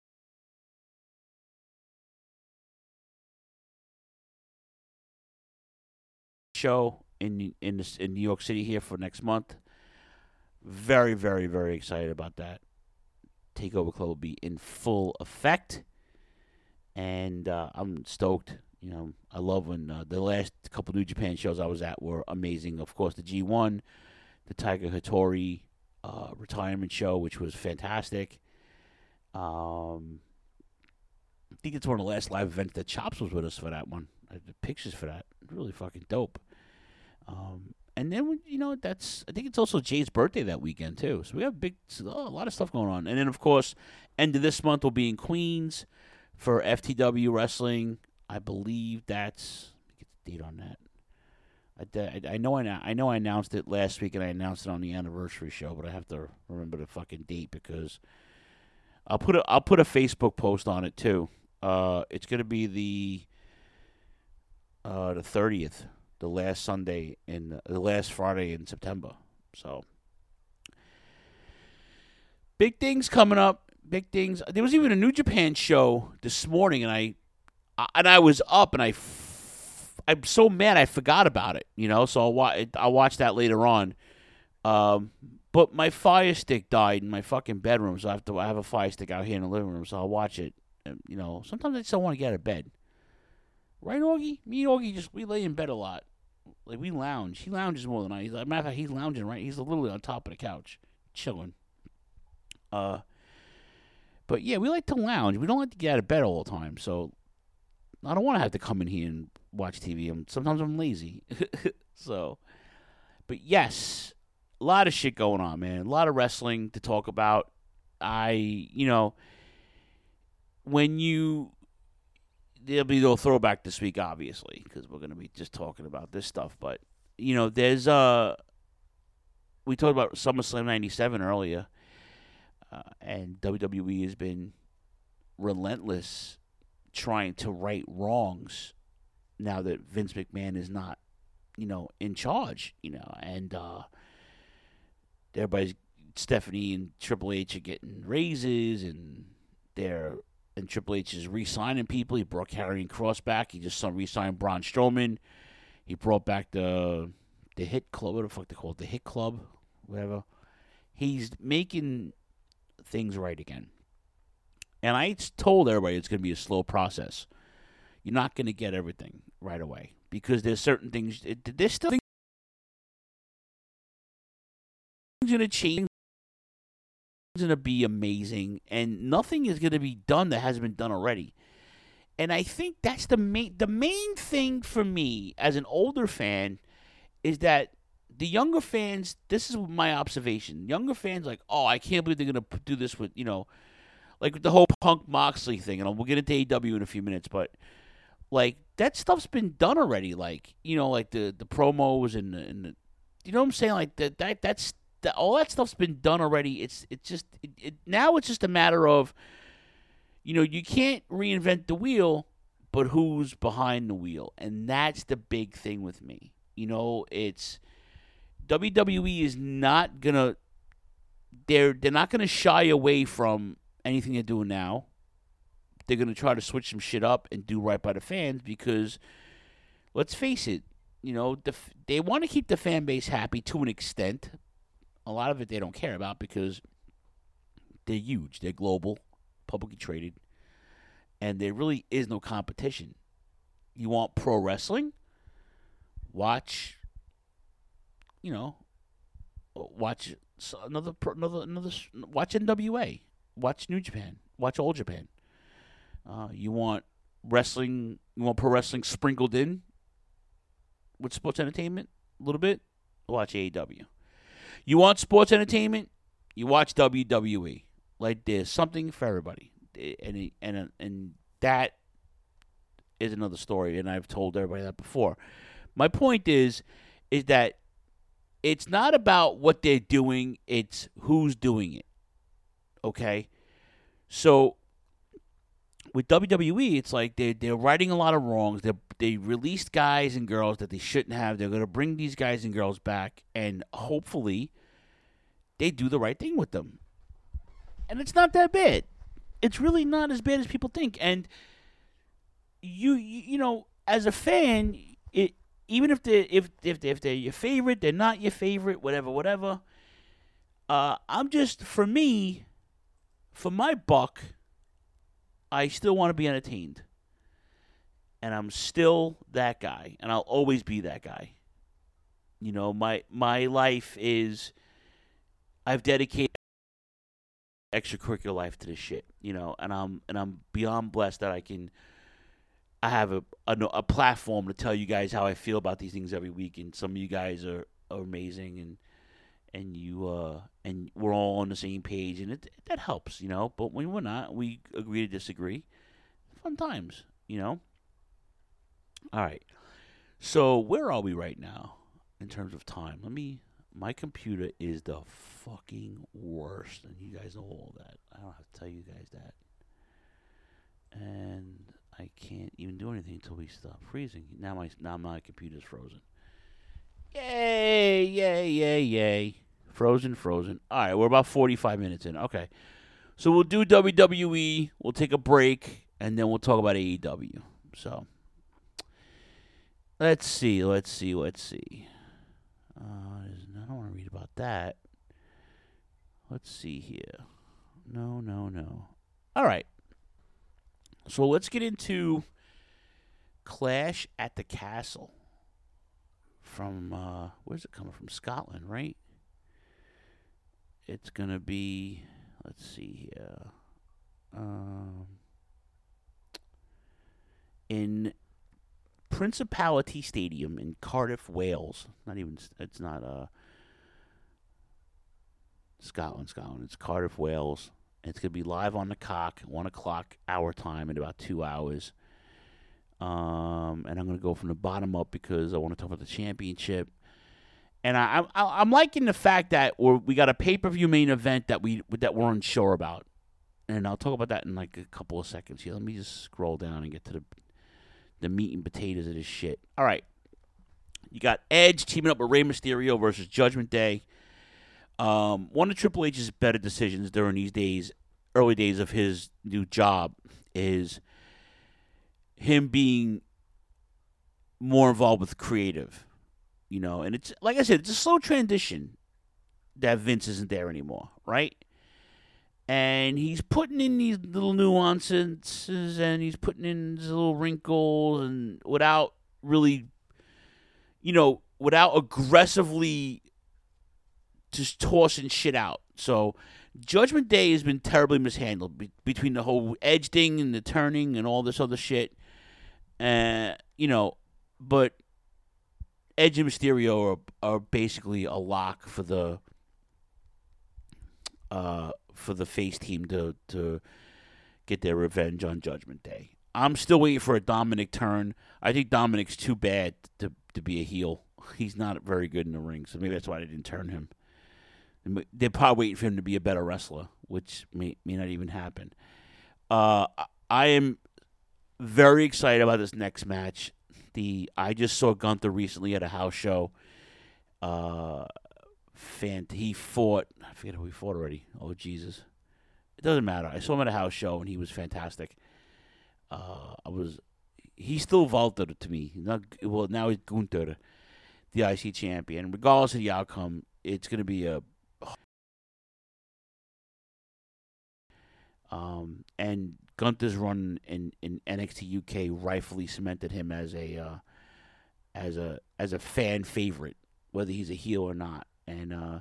show in in in New York City here for next month. Very, very, very excited about that. Takeover Club will be in full effect, and uh, I'm stoked. You know, I love when uh, the last couple New Japan shows I was at were amazing. Of course, the G1, the Tiger Hattori uh, retirement show, which was fantastic. Um, I think it's one of the last live events that Chops was with us for that one. The pictures for that. Really fucking dope. Um, and then you know that's I think it's also Jay's birthday that weekend too. So we have big a lot of stuff going on. And then of course, end of this month will be in Queens for FTW wrestling. I believe that's get the date on that. I, I know I, I know I announced it last week and I announced it on the anniversary show, but I have to remember the fucking date because I'll put a I'll put a Facebook post on it too. Uh, it's gonna be the uh, the thirtieth, the last Sunday in the last Friday in September. So big things coming up. Big things. There was even a New Japan show this morning, and I and I was up and I I'm so mad I forgot about it, you know. So I'll, wa- I'll watch that later on. Um, but my fire stick died in my fucking bedroom, so I have to I have a fire stick out here in the living room, so I'll watch it. And, you know, sometimes I just don't want to get out of bed. Right, Augie? Me and Augie just we lay in bed a lot. Like we lounge. He lounges more than I. He's, matter of fact, he's lounging right. He's literally on top of the couch, chilling. Uh, but yeah, we like to lounge. We don't like to get out of bed all the time. So I don't want to have to come in here and watch TV. I'm, sometimes I'm lazy. so, but yes, a lot of shit going on, man. A lot of wrestling to talk about. I, you know, when you there'll be no throwback this week, obviously, because we're going to be just talking about this stuff. But you know, there's uh, we talked about SummerSlam '97 earlier, uh, and WWE has been relentless trying to right wrongs now that Vince McMahon is not, you know, in charge, you know, and uh, everybody's Stephanie and Triple H are getting raises, and they're and Triple H is re-signing people. He brought Karrion Kross back. He just re-signed Braun Strowman. He brought back the the Hit Club. What the fuck they call it? The Hit Club, whatever. He's making things right again. And I told everybody it's going to be a slow process. You're not going to get everything right away because there's certain things. There's still things going to change. It's Going to be amazing, and nothing is going to be done that hasn't been done already. And I think that's the main the main thing for me as an older fan is that the younger fans. This is my observation. Younger fans like, oh, I can't believe they're going to do this with you know like the whole Punk Moxley thing, and we'll get into AEW in a few minutes, but like that stuff's been done already. Like you know, like the the promos and the, and the, you know what I'm saying. Like that that that's that all that stuff's been done already. It's it's just it, it, now it's just a matter of you know you can't reinvent the wheel, but who's behind the wheel, and that's the big thing with me. You know, it's WWE is not gonna they're they're not gonna shy away from anything they're doing now. They're going to try to switch some shit up and do right by the fans because, let's face it, you know, the, they want to keep the fan base happy to an extent. A lot of it they don't care about because they're huge, they're global, publicly traded, and there really is no competition. You want pro wrestling? Watch, you know, watch another another another watch NWA watch New Japan, watch Old Japan. Uh, you want wrestling, you want pro wrestling sprinkled in with sports entertainment a little bit, watch AEW. You want sports entertainment, you watch WWE. Like there's something for everybody, and and and that is another story. And I've told everybody that before. My point is, is that it's not about what they're doing; it's who's doing it. Okay, so with WWE, it's like they they're righting a lot of wrongs. They they released guys and girls that they shouldn't have. They're going to bring these guys and girls back, and hopefully, they do the right thing with them. And it's not that bad. It's really not as bad as people think. And you you, you know, as a fan, it even if they if if they, if they're your favorite, they're not your favorite, whatever, whatever. Uh, I'm just for me, for my buck, I still want to be entertained, and I'm still that guy, and I'll always be that guy. You know, my my life is I've dedicated extracurricular life to this shit, you know, and I'm and I'm beyond blessed that I can I have a, a a platform to tell you guys how I feel about these things every week, and some of you guys are, are amazing, and and you uh and we're all on the same page, and it that helps, you know. But when we're not, we agree to disagree. Fun times, you know. All right, so where are we right now in terms of time? Let me. My computer is the fucking worst, and you guys know all that. I don't have to tell you guys that. And I can't even do anything until we stop freezing. Now my now my computer's frozen. Yay! Yay! Yay! Yay! Frozen, frozen. All right, we're about forty-five minutes in. Okay, so we'll do WWE. We'll take a break, and then we'll talk about AEW. So let's see. Let's see. Let's see. Uh, I don't want to read about that. Let's see here. No, no, no. All right. So let's get into Clash at the Castle. From uh, where's it coming from? Scotland, right? It's gonna be. Let's see here. Um, in Principality Stadium in Cardiff, Wales. Not even. It's not uh. Scotland, Scotland. It's Cardiff, Wales. It's going to be live on the cock, 1 o'clock hour time in about two hours. Um, and I'm going to go from the bottom up because I want to talk about the championship. And I, I, I'm liking the fact that we're, we got a pay per view main event that we that we're unsure about, and I'll talk about that in like a couple of seconds here. Let me just scroll down and get to the the meat and potatoes of this shit. All right, you got Edge teaming up with Rey Mysterio versus Judgment Day. Um, one of Triple H's better decisions during these days, early days of his new job, is him being more involved with creative. You know, and it's like I said, it's a slow transition that Vince isn't there anymore, right? And he's putting in these little nuances and he's putting in these little wrinkles and without really, you know, without aggressively just tossing shit out. So Judgment Day has been terribly mishandled be- between the whole edge thing and the turning and all this other shit. Uh, you know, but Edge and Mysterio are, are basically a lock for the uh, for the face team to to get their revenge on Judgment Day. I'm still waiting for a Dominic turn. I think Dominic's too bad to to be a heel. He's not very good in the ring, so maybe that's why they didn't turn him. They're probably waiting for him to be a better wrestler, which may may not even happen. Uh, I am very excited about this next match. The I just saw Gunther recently at a house show. Uh, fan, he fought. I forget who he fought already. Oh Jesus, it doesn't matter. I saw him at a house show and he was fantastic. Uh, I was. He's still Walter to me. Not well now. He's Gunther, the IC champion. Regardless of the outcome, it's going to be a Um, and Gunther's run in, in NXT UK rightfully cemented him as a uh, as a as a fan favorite, whether he's a heel or not. And uh,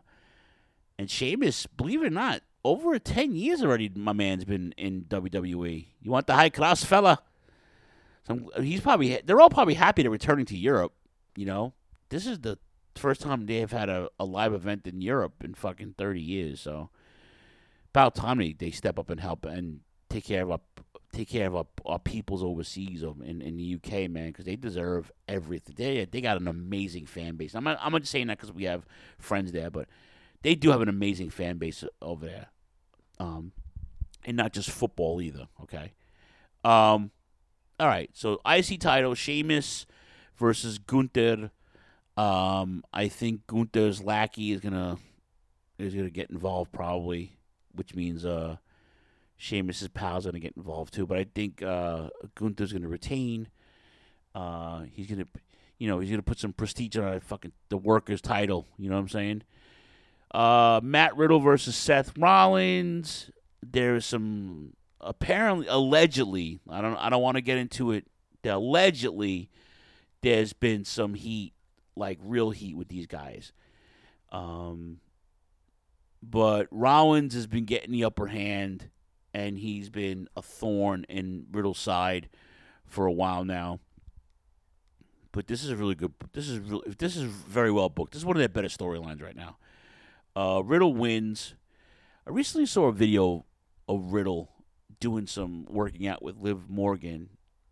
and Sheamus, believe it or not, over ten years already, my man's been in WWE. You want the high class fella? So he's probably they're all probably happy to returning to Europe. You know, this is the first time they have had a, a live event in Europe in fucking thirty years. So about time they, they step up and help and take care of our take care of our, our peoples overseas in, in the UK, man, because they deserve everything. They they got an amazing fan base. I'm not, I'm not just saying that because we have friends there, but they do have an amazing fan base over there, um, and not just football either. Okay, um, all right. So IC title: Sheamus versus Gunther. Um, I think Gunther's lackey is gonna is gonna get involved probably which means uh, Sheamus's pal's going to get involved too. But I think uh, Gunther's going to retain. Uh, he's going to, you know, he's going to put some prestige on fucking the workers' title. You know what I'm saying? Uh, Matt Riddle versus Seth Rollins. There's some apparently, allegedly. I don't. I don't want to get into it. Allegedly, there's been some heat, like real heat, with these guys. Um, but Rollins has been getting the upper hand, and he's been a thorn in Riddle's side for a while now. But this is a really good. This is really, this is very well booked. This is one of their better storylines right now. Uh, Riddle wins. I recently saw a video of Riddle doing some working out with Liv Morgan,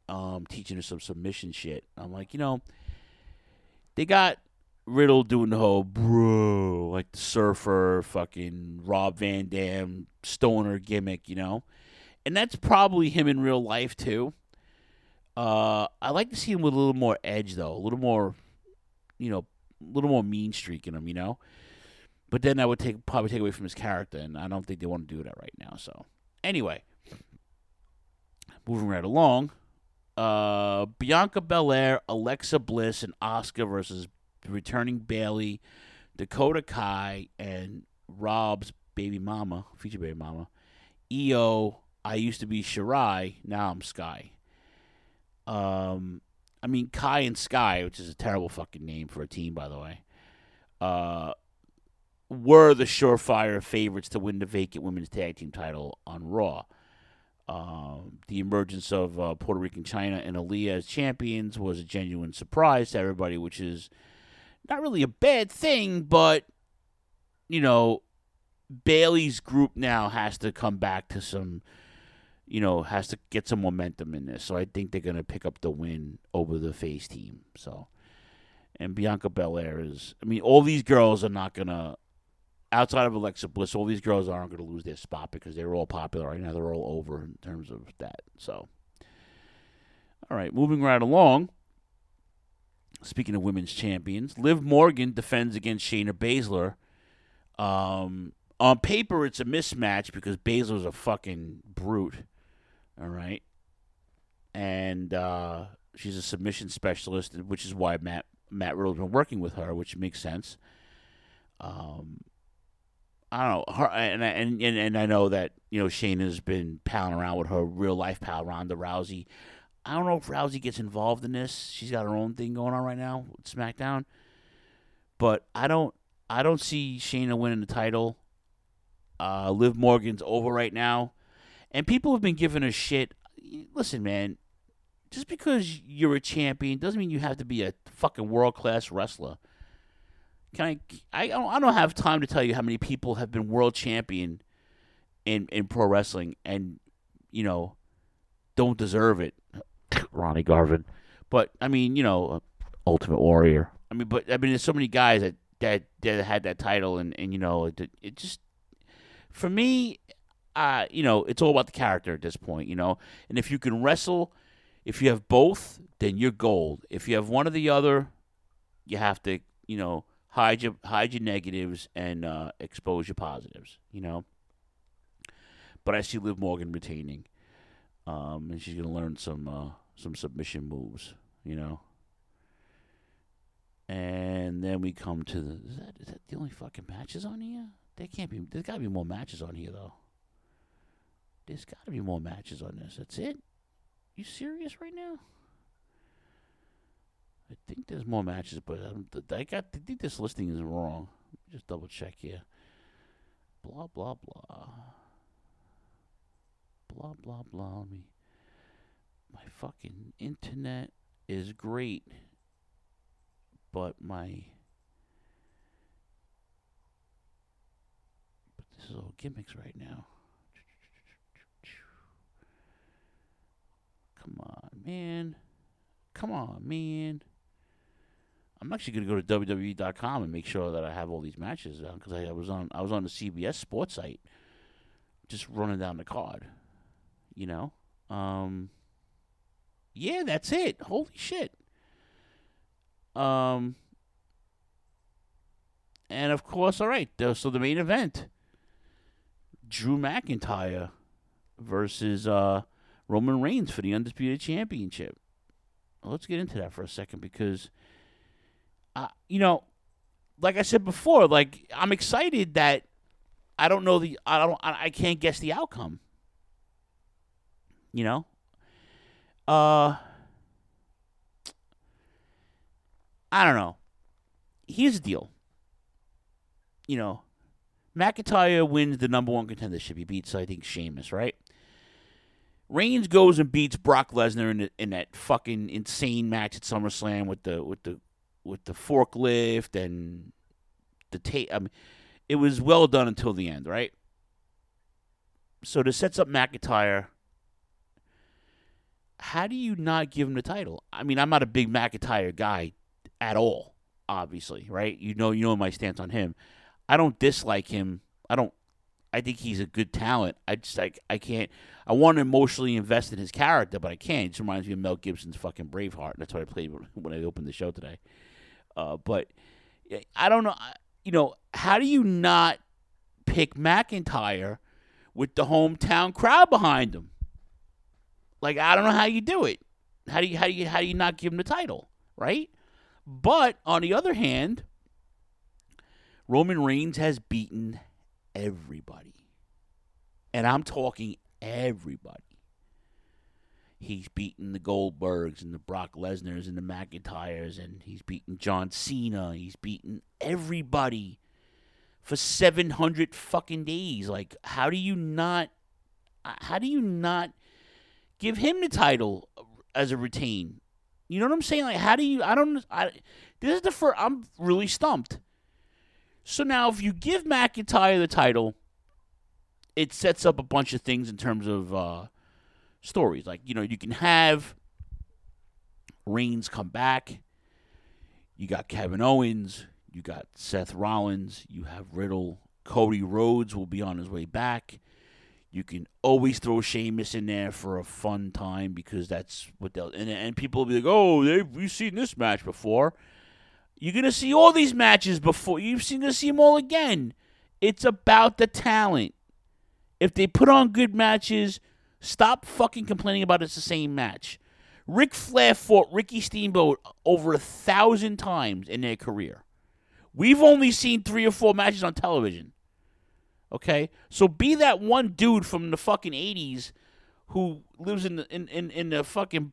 um, teaching her some submission shit. I'm like, you know, they got Riddle doing the whole bro, like the surfer, fucking Rob Van Dam stoner gimmick, you know, and that's probably him in real life too. Uh, I like to see him with a little more edge, though, a little more, you know, a little more mean streak in him, you know. But then that would take probably take away from his character, and I don't think they want to do that right now. So, anyway, moving right along, uh, Bianca Belair, Alexa Bliss, and Asuka versus returning Bayley, Dakota Kai, and Rob's baby mama, future baby mama, Iyo. I used to be Shirai, now I'm Sky. Um, I mean Kai and Sky, which is a terrible fucking name for a team, by the way. Uh, were the surefire favorites to win the vacant women's tag team title on Raw. Um, the emergence of uh, Puerto Rican China and Aliyah as champions was a genuine surprise to everybody, which is not really a bad thing, but you know, Bayley's group now has to come back to some, you know, has to get some momentum in this. So I think they're going to pick up the win over the face team. So, and Bianca Belair is, I mean, all these girls are not going to, outside of Alexa Bliss, all these girls aren't going to lose their spot because they're all popular right now. They're all over in terms of that. So, all right, moving right along. Speaking of women's champions, Liv Morgan defends against Shayna Baszler. Um, on paper, it's a mismatch because Baszler's a fucking brute. All right. And uh, she's a submission specialist, which is why Matt Matt Riddle's been working with her, which makes sense. Um, I don't know her, and and and and I know that you know Shayna's been palling around with her real life pal Ronda Rousey. I don't know if Rousey gets involved in this. She's got her own thing going on right now with SmackDown, but I don't I don't see Shayna winning the title. Uh, Liv Morgan's over right now, and people have been giving her shit. Listen, man, just because you're a champion doesn't mean you have to be a fucking world class wrestler. Can I? I don't, I don't have time to tell you how many people have been world champion in in pro wrestling and you know don't deserve it. Ronnie Garvin, but I mean, you know, Ultimate Warrior. I mean, but I mean, there's so many guys that that, that had that title, and and you know, it, it just for me, uh, you know, it's all about the character at this point, you know. And if you can wrestle, if you have both, then you're gold. If you have one or the other, you have to, you know, hide your hide your negatives and uh, expose your positives, you know. But I see Liv Morgan retaining, um, and she's gonna learn some uh, some submission moves, you know. And then we come to the is that is that the only fucking matches on here? There can't be. There's got to be more matches on here though. There's got to be more matches on this. That's it. You serious right now? I think there's more matches, but I got. I think this listing is wrong. Just double check here. Blah blah blah. Blah blah blah. Let me. My fucking internet is great, but my. But this is all gimmicks right now. Come on, man. Come on, man. I'm actually going to go to WWE.com and make sure that I have all these matches because I, I, was on I was on the CBS Sports site, just running down the card. You know, um, yeah, that's it. Holy shit. Um, and of course, all right. So the main event: Drew McIntyre versus uh, Roman Reigns for the undisputed championship. Let's get into that for a second because uh, you know, like I said before, like I'm excited that I don't know the I don't I, I can't guess the outcome. You know? Uh I don't know. Here's the deal. You know, McIntyre wins the number one contendership. He beats, I think, Sheamus, right? Reigns goes and beats Brock Lesnar in, the, in that fucking insane match at SummerSlam with the with the with the forklift and the tape. I mean, it was well done until the end, right? So this sets up McIntyre. How do you not give him the title? I mean, I'm not a big McIntyre guy at all, obviously, right? You know, you know my stance on him. I don't dislike him. I don't. I think he's a good talent. I just like I can't. I want to emotionally invest in his character, but I can't. It just reminds me of Mel Gibson's fucking Braveheart. That's what I played when I opened the show today. Uh, but I don't know. You know, how do you not pick McIntyre with the hometown crowd behind him? Like I don't know how you do it. How do you how do you how do you not give him the title, right? But on the other hand, Roman Reigns has beaten everybody. And I'm talking everybody. He's beaten the Goldbergs and the Brock Lesnars and the McIntyres, and he's beaten John Cena. He's beaten everybody for 700 fucking days. Like, how do you not, how do you not give him the title as a retain? You know what I'm saying? Like, how do you, I don't, I, this is the first, I'm really stumped. So now, if you give McIntyre the title, it sets up a bunch of things in terms of uh, stories. Like, you know, you can have Reigns come back. You got Kevin Owens. You got Seth Rollins. You have Riddle. Cody Rhodes will be on his way back. You can always throw Sheamus in there for a fun time because that's what they'll. And, and people will be like, oh, they've, we've seen this match before. You're going to see all these matches before. You're to see them all again. It's about the talent. If they put on good matches, stop fucking complaining about it's the same match. Ric Flair fought Ricky Steamboat over a thousand times in their career. We've only seen three or four matches on television. Okay? So be that one dude from the fucking 80s who lives in the, in, in, in the fucking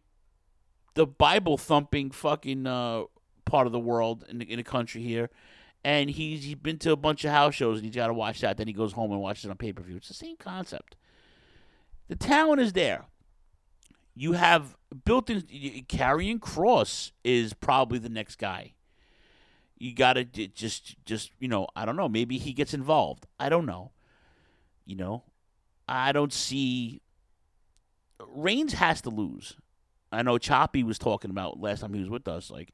the Bible thumping fucking uh, part of the world in the, in the country here and he's, he's been to a bunch of house shows and he's got to watch that. Then he goes home and watches it on pay per view. It's the same concept. The talent is there. You have built in Karrion Kross is probably the next guy. You got to just just you know I don't know maybe he gets involved. I don't know. You know, I don't see. Reigns has to lose. I know Choppy was talking about last time he was with us. Like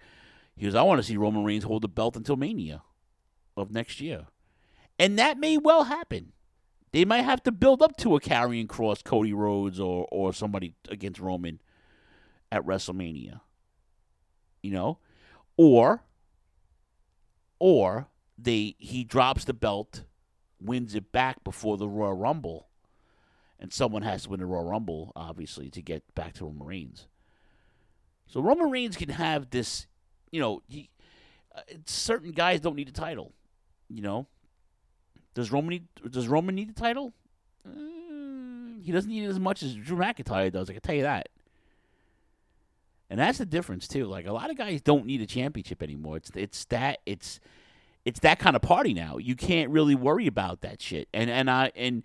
he was, I want to see Roman Reigns hold the belt until Mania of next year. And that may well happen. They might have to build up to a Karrion Kross Cody Rhodes, or or somebody against Roman at WrestleMania. You know? Or or they he drops the belt, wins it back before the Royal Rumble, and someone has to win the Royal Rumble, obviously, to get back to Roman Reigns. So Roman Reigns can have this, you know, he, uh, certain guys don't need a title. You know, does Roman need, does Roman need the title? Mm, he doesn't need it as much as Drew McIntyre does. I can tell you that. And that's the difference too. Like a lot of guys don't need a championship anymore. It's it's that it's it's that kind of party now. You can't really worry about that shit. And and I and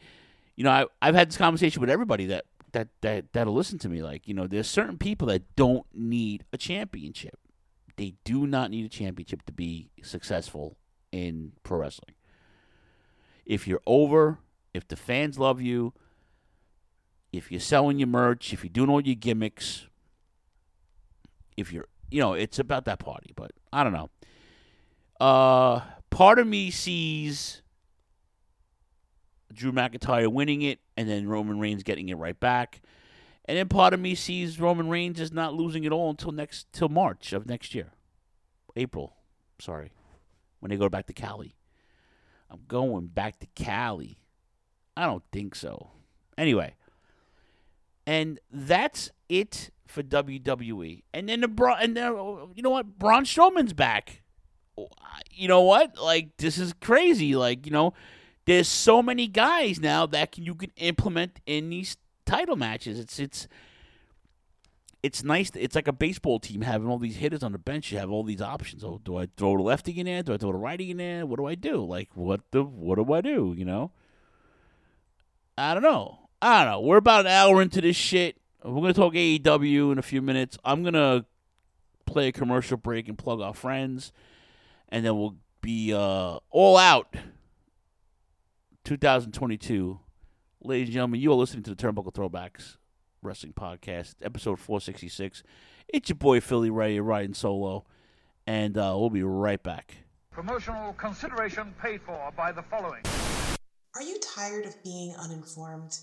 you know I I've had this conversation with everybody that that that that'll listen to me. Like you know, there's certain people that don't need a championship. They do not need a championship to be successful in pro wrestling. If you're over, if the fans love you, if you're selling your merch, if you're doing all your gimmicks, if you're, you know, it's about that party. But I don't know. Uh, part of me sees Drew McIntyre winning it and then Roman Reigns getting it right back. And then part of me sees Roman Reigns is not losing it all until next till March of next year. April. Sorry when they go back to Cali. I'm going back to Cali. I don't think so. Anyway, and that's it for WWE. And then the Bra- and then, oh, you know what? Braun Strowman's back. Oh, you know what? Like this is crazy. Like you know, there's so many guys now that can, you can implement in these title matches. It's it's it's nice. It's like a baseball team having all these hitters on the bench. You have all these options. Oh, do I throw the lefty in there? Do I throw the righty in there? What do I do? Like what the what do I do? You know. I don't know. I don't know. We're about an hour into this shit. We're gonna talk AEW in a few minutes. I'm gonna play a commercial break and plug our friends, and then we'll be uh, all out. 2022, ladies and gentlemen, you are listening to the Turnbuckle Throwbacks Wrestling Podcast, episode 466. It's your boy Philly Ray riding solo, and uh, we'll be right back. Promotional consideration paid for by the following. Are you tired of being uninformed?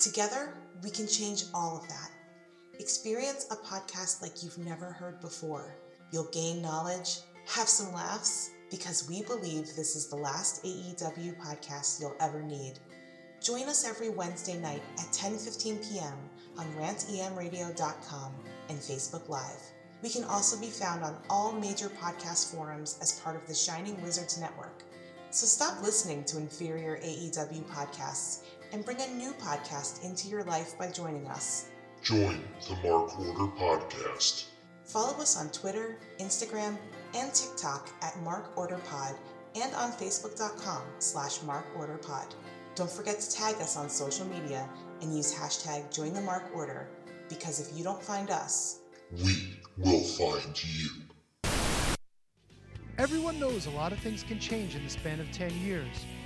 Together, we can change all of that. Experience a podcast like you've never heard before. You'll gain knowledge, have some laughs, because we believe this is the last AEW podcast you'll ever need. Join us every Wednesday night at 10:15 p.m. on rantemradio.com and Facebook Live. We can also be found on all major podcast forums as part of the Shining Wizards Network. So stop listening to inferior AEW podcasts and bring a new podcast into your life by joining us. Join the Mark Order Podcast. Follow us on Twitter, Instagram, and TikTok at Mark Order Pod and on Facebook.com slash Mark Order Pod. Don't forget to tag us on social media and use hashtag Join the Mark Order because if you don't find us, we will find you. Everyone knows a lot of things can change in the span of 10 years, but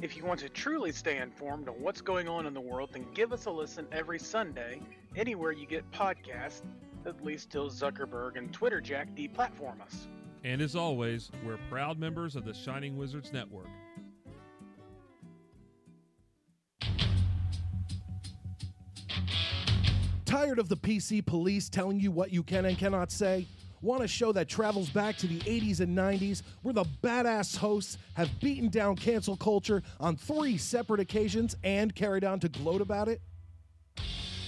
If you want to truly stay informed on what's going on in the world, then give us a listen every Sunday, anywhere you get podcasts, at least till Zuckerberg and Twitter Jack deplatform us. And as always, we're proud members of the Shining Wizards Network. Tired of the PC police telling you what you can and cannot say? Want a show that travels back to the 80s and 90s where the badass hosts have beaten down cancel culture on three separate occasions and carried on to gloat about it?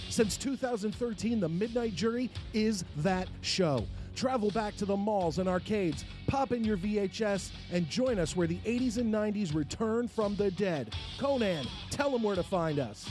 Since 2013, The Midnight Jury is that show. Travel back to the malls and arcades, pop in your VHS, and join us where the 80s and 90s return from the dead. Conan, tell them where to find us.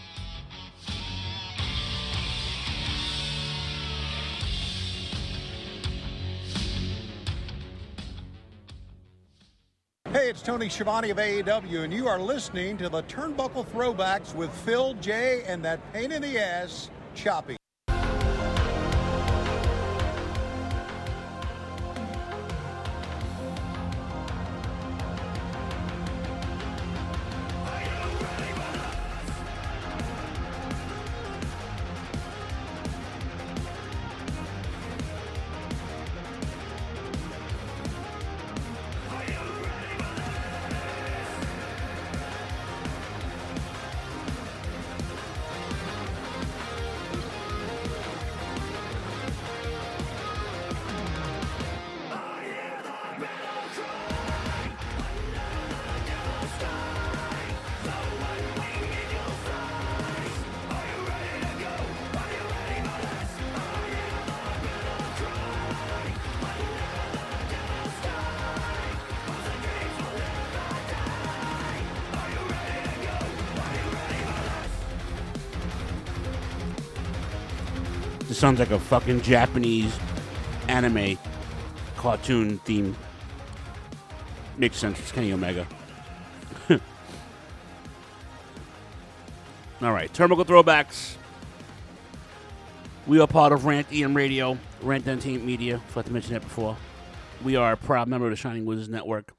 Hey, it's Tony Schiavone of AEW, and you are listening to the Turnbuckle Throwbacks with Phil J and that pain in the ass, Choppy. Sounds like a fucking Japanese anime cartoon theme. Makes sense. It's Kenny Omega. All right, Turnbuckle Throwbacks. We are part of Rant EM Radio, Rant Entertainment Media. Forgot to mention that before. We are a proud member of the Shining Wizards Network.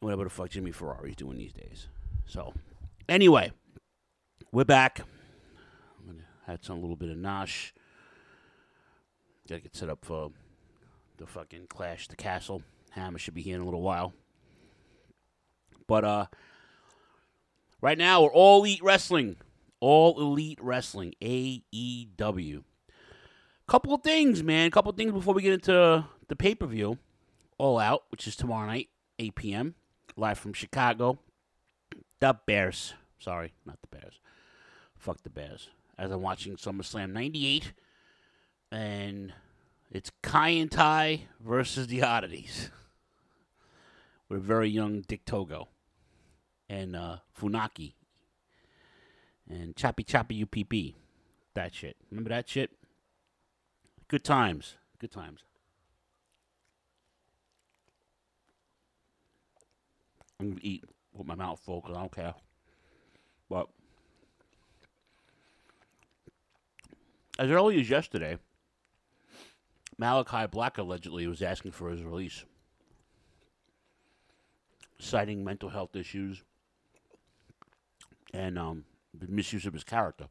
Whatever the fuck Jimmy Ferrari's doing these days. So, anyway, we're back. Had some little bit of nosh. Gotta get set up for the fucking Clash the Castle. Hammer should be here in a little while. But uh right now we're all elite wrestling. All elite wrestling. AEW. Couple of things, man. Couple of things before we get into the pay-per-view. All out, which is tomorrow night, 8 p.m. Live from Chicago. The Bears. Sorry, not the Bears. Fuck the Bears. As I'm watching SummerSlam 98. And it's Kaientai versus the Oddities. With a very young Dick Togo. And uh, Funaki. And Choppy Choppy UPP. That shit. Remember that shit? Good times. Good times. I'm going to eat with my mouth full because I don't care. But as early as yesterday, Malakai Black allegedly was asking for his release, citing mental health issues and um, the misuse of his character.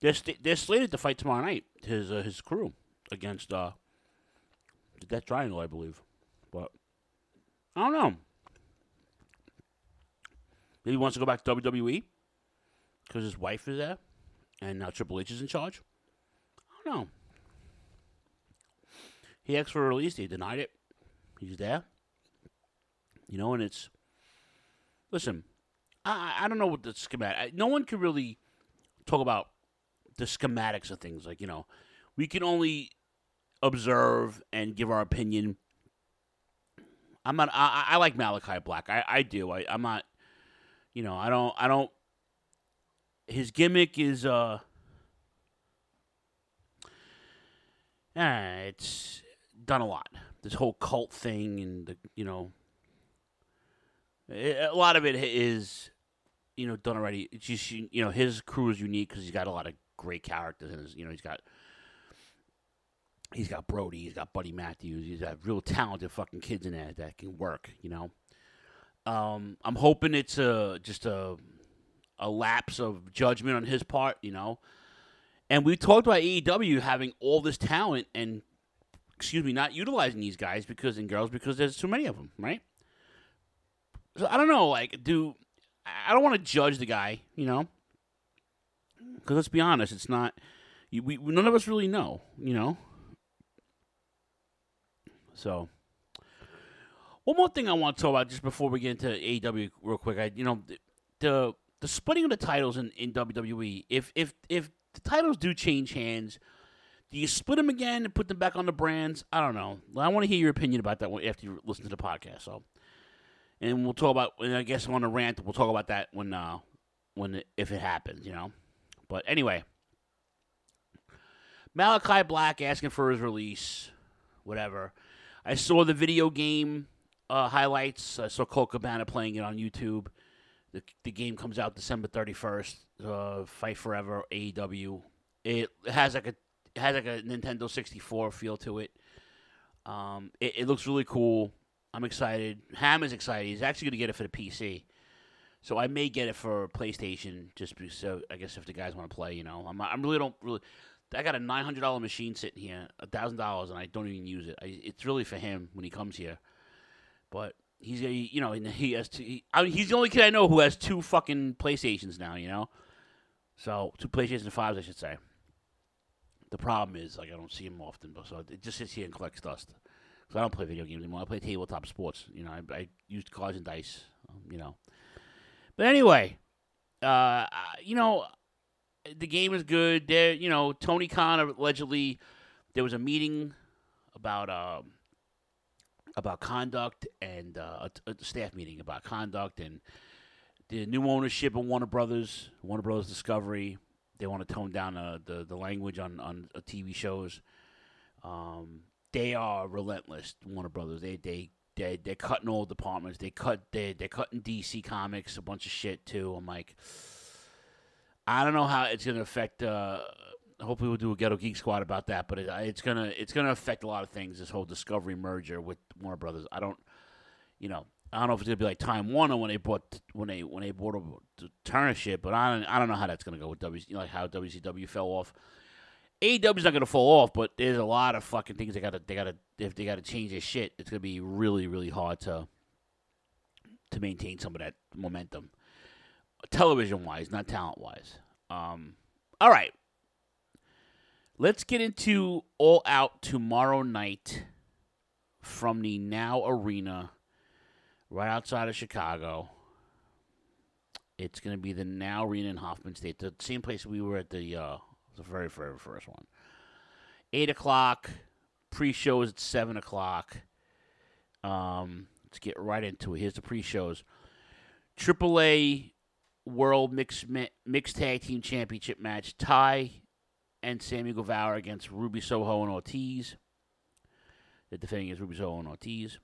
They're, st- they're slated to fight tomorrow night, his uh, his crew, against uh, the Death Triangle, I believe. But I don't know. Maybe he wants to go back to WWE because his wife is there and now Triple H is in charge. I don't know. He asked for a release. They denied it. He's there. You know, and it's. Listen, I, I don't know what the schematic. No one can really talk about the schematics of things. Like, you know, we can only observe and give our opinion. I'm not. I, I like Malakai Black. I, I do. I, I'm not. You know, I don't. I don't. His gimmick is uh. Eh, it's done a lot. This whole cult thing and the you know. A lot of it is, you know, done already. It's just you know his crew is unique because he's got a lot of great characters and you know he's got he's got Brody, he's got Buddy Matthews, he's got real talented fucking kids in there that can work. You know, um, I'm hoping it's a just a a lapse of judgment on his part. You know, and we talked about AEW having all this talent and excuse me, not utilizing these guys because and girls because there's too many of them, right? So I don't know, like, do I don't want to judge the guy, you know? Because let's be honest, it's not. We, none of us really know, you know. So, one more thing I want to talk about just before we get into AEW real quick. I, you know, the the, the splitting of the titles in, in WWE. If if if the titles do change hands, do you split them again and put them back on the brands? I don't know. I want to hear your opinion about that after you listen to the podcast. So, and we'll talk about. And I guess on a rant, we'll talk about that when uh when if it happens, you know. But anyway, Malakai Black asking for his release, whatever. I saw the video game uh, highlights. I saw Colt Cabana playing it on YouTube. The, the game comes out December 31st. Uh, Fight Forever AEW. It has like a has like a Nintendo 64 feel to it. Um, it, it looks really cool. I'm excited. Ham is excited. He's actually going to get it for the PC. So I may get it for PlayStation just because, so I guess if the guys want to play, you know, I'm I'm really don't really. I got a nine hundred dollar machine sitting here, a thousand dollars, and I don't even use it. I, it's really for him when he comes here. But he's you know he has two, he, I he's the only kid I know who has two fucking PlayStations now. You know, so two PlayStation fives I should say. The problem is like I don't see him often, but so it just sits here and collects dust. So I don't play video games anymore. I play tabletop sports. You know, I, I use cards and dice. Um, you know. But anyway, uh, you know, the game is good. There, you know, Tony Khan allegedly there was a meeting about um, about conduct and uh, a, a staff meeting about conduct and the new ownership of Warner Brothers, Warner Brothers Discovery. they want to tone down uh, the the language on on uh, TV shows. Um, they are relentless. Warner Brothers. They they they they're cutting all departments. They cut they they're cutting DC Comics a bunch of shit too. I'm like, I don't know how it's gonna affect. Uh, hopefully, we'll do a Ghetto Geek Squad about that. But it, it's gonna it's gonna affect a lot of things. This whole Discovery merger with Warner Brothers. I don't, you know, I don't know if it's gonna be like Time Warner when they bought when they when they bought the Turner shit. But I don't I don't know how that's gonna go with WC like how WCW fell off. AEW's not gonna fall off, but there's a lot of fucking things they gotta they gotta if they gotta change their shit, it's gonna be really really hard to to maintain some of that momentum, television wise, not talent wise. Um, all right, let's get into All Out tomorrow night from the Now Arena, right outside of Chicago. It's gonna be the Now Arena in Hoffman Estates, the same place we were at the. Uh, the very, very first one. Eight o'clock. Pre show is at seven o'clock. Um, let's get right into it. Here's the pre-shows. AAA World Mixed Mixed Tag Team Championship match: Ty and Sammy Guevara against Ruby Soho and Ortiz. The defending is Ruby Soho and Ortiz.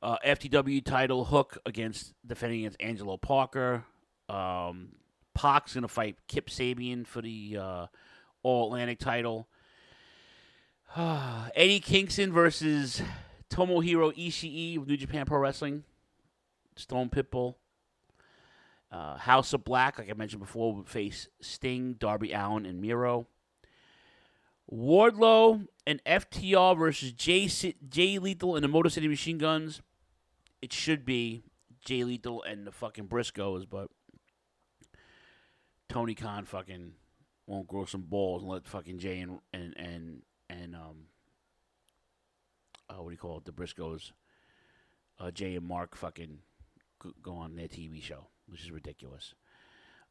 Uh, FTW title Hook against defending against Angelo Parker. Um, Pac's to fight Kip Sabian for the uh, All Atlantic title. Eddie Kingston versus Tomohiro Ishii of New Japan Pro Wrestling. Stone Pitbull. Uh, House of Black, like I mentioned before, would face Sting, Darby Allin, and Miro. Wardlow and FTR versus Jay, Jay Lethal and the Motor City Machine Guns. It should be Jay Lethal and the fucking Briscoes, but Tony Khan fucking won't grow some balls and let fucking Jay and and and and um uh, what do you call it the Briscoes uh, Jay and Mark fucking go on their TV show, which is ridiculous.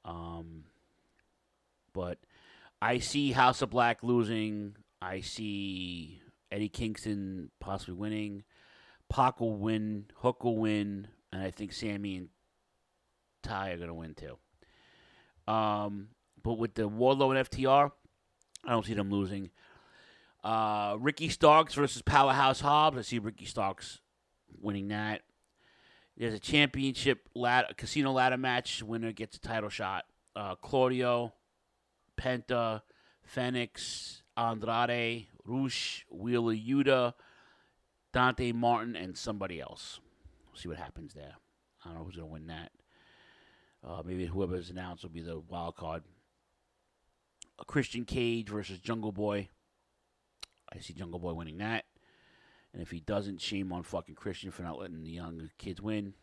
Um, but I see House of Black losing. I see Eddie Kingston possibly winning. Pac will win. Hook will win, and I think Sammy and Ty are gonna win too. Um, but with the Wardlow and FTR, I don't see them losing. Uh, Ricky Starks versus Powerhouse Hobbs. I see Ricky Starks winning that. There's a championship ladder, casino ladder match. Winner gets a title shot. Uh, Claudio, Penta, Fenix, Andrade, Rush, Wheeler Yuta, Dante Martin, and somebody else. We'll see what happens there. I don't know who's going to win that. Uh, maybe whoever's announced will be the wild card. A Christian Cage versus Jungle Boy. I see Jungle Boy winning that. And if he doesn't, shame on fucking Christian for not letting the young kids win.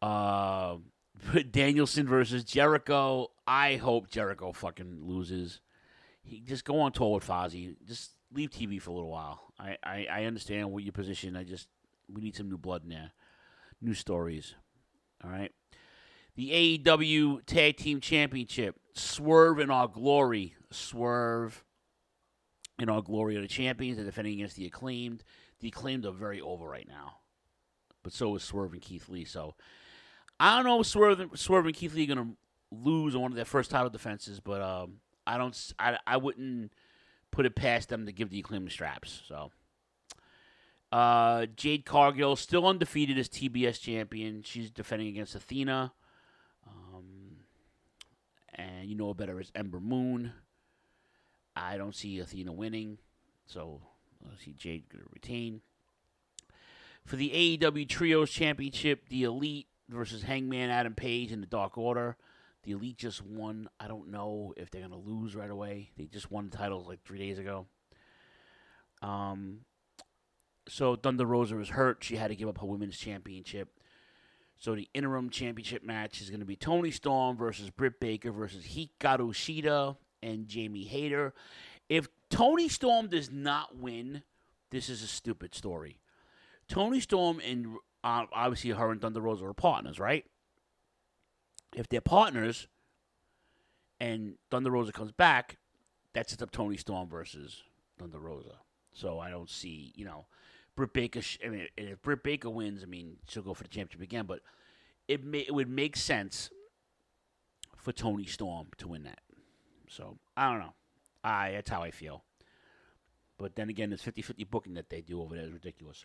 Uh, Danielson versus Jericho. I hope Jericho fucking loses. He just go on tour with Fozzy. Just leave TV for a little while. I, I, I understand what your position. I just we need some new blood in there, new stories. All right the AEW Tag Team Championship. Swerve in our glory. Swerve in our glory of the champions. They're defending against the acclaimed. The acclaimed are very over right now. But so is Swerve and Keith Lee. So I don't know if Swerve, Swerve and Keith Lee are going to lose on one of their first title defenses, but um, I don't. I, I wouldn't put it past them to give the acclaimed the straps. So. Uh, Jade Cargill still undefeated as TBS champion. She's defending against Athena. Um, and you know better as Ember Moon. I don't see Athena winning, so I see Jade going to retain. For the AEW Trios Championship, the Elite versus Hangman Adam Page in the Dark Order. The Elite just won. I don't know if they're going to lose right away. They just won the titles like three days ago. Um, so Thunder Rosa was hurt. She had to give up her women's championship. So the interim championship match is going to be Toni Storm versus Britt Baker versus Hikaru Shida and Jamie Hayter. If Toni Storm does not win, this is a stupid story. Toni Storm and uh, obviously her and Thunder Rosa are partners, right? If they're partners and Thunder Rosa comes back, that sets up Toni Storm versus Thunder Rosa. So I don't see, you know, Britt Baker. I mean, if Britt Baker wins, I mean, she'll go for the championship again. But it may, it would make sense for Toni Storm to win that. So I don't know. I that's how I feel. But then again, this 50-50 booking that they do over there is ridiculous.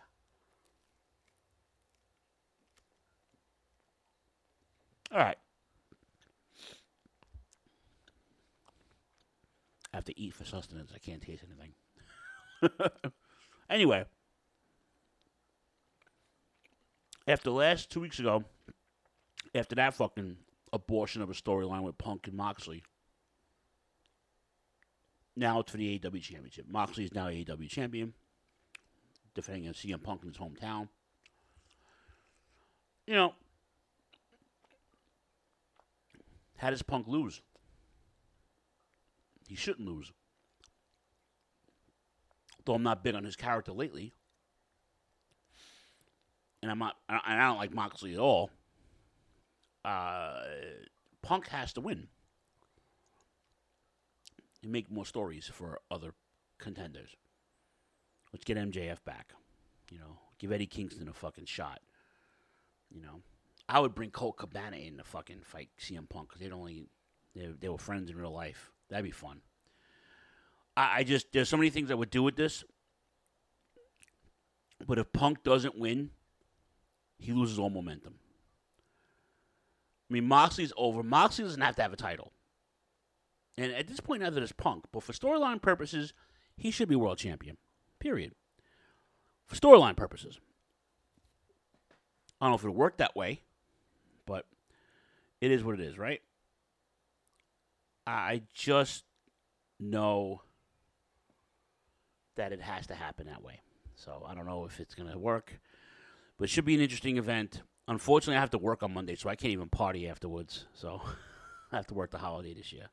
All right. I have to eat for sustenance. I can't taste anything. anyway, after last two weeks ago, after that fucking abortion of a storyline with Punk and Moxley, now it's for the AEW Championship. Moxley is now AEW champion, defending against CM Punk in his hometown. You know, how does Punk lose? He shouldn't lose. Though I'm not big on his character lately, and I'm not, and I don't like Moxley at all. Uh, Punk has to win and make more stories for other contenders. Let's get MJF back. You know, give Eddie Kingston a fucking shot. You know, I would bring Colt Cabana in to fucking fight CM Punk because they'd only they, they were friends in real life. That'd be fun. I, I just there's so many things I would do with this, but if Punk doesn't win, he loses all momentum. I mean, Moxley's over. Moxley doesn't have to have a title. And at this point, neither does Punk. But for storyline purposes, he should be world champion. Period. For storyline purposes. I don't know if it'll work that way, but it is what it is, right? I just know that it has to happen that way. So I don't know if it's going to work, but it should be an interesting event. Unfortunately, I have to work on Monday, so I can't even party afterwards. So I have to work the holiday this year.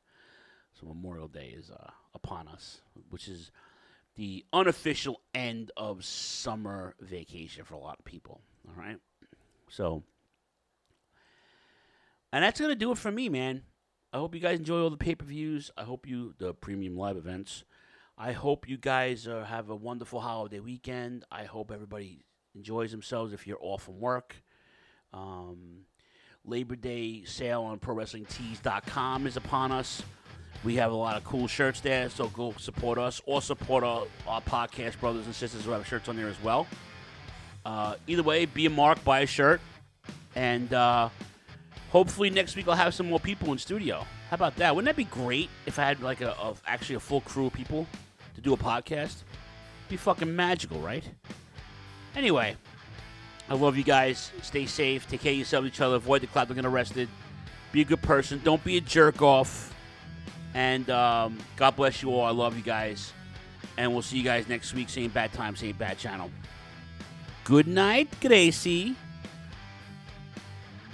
So Memorial Day is uh, upon us, which is the unofficial end of summer vacation for a lot of people. All right. So, and that's going to do it for me, man. I hope you guys enjoy all the pay per views. I hope you, the premium live events. I hope you guys uh, have a wonderful holiday weekend. I hope everybody enjoys themselves if you're off from work. Um, Labor Day sale on ProWrestlingTees.com is upon us. We have a lot of cool shirts there, so go support us or support our, our podcast brothers and sisters who have shirts on there as well. Uh, either way, be a mark, buy a shirt, and uh, hopefully next week I'll have some more people in studio. How about that? Wouldn't that be great if I had like a, a actually a full crew of people to do a podcast? be fucking magical, right? Anyway, I love you guys. Stay safe. Take care of yourself, each other. Avoid the cloud of get arrested. Be a good person. Don't be a jerk off. And um, God bless you all. I love you guys. And we'll see you guys next week. Same bad time, same bad channel. Good night, Gracie.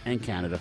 And Canada.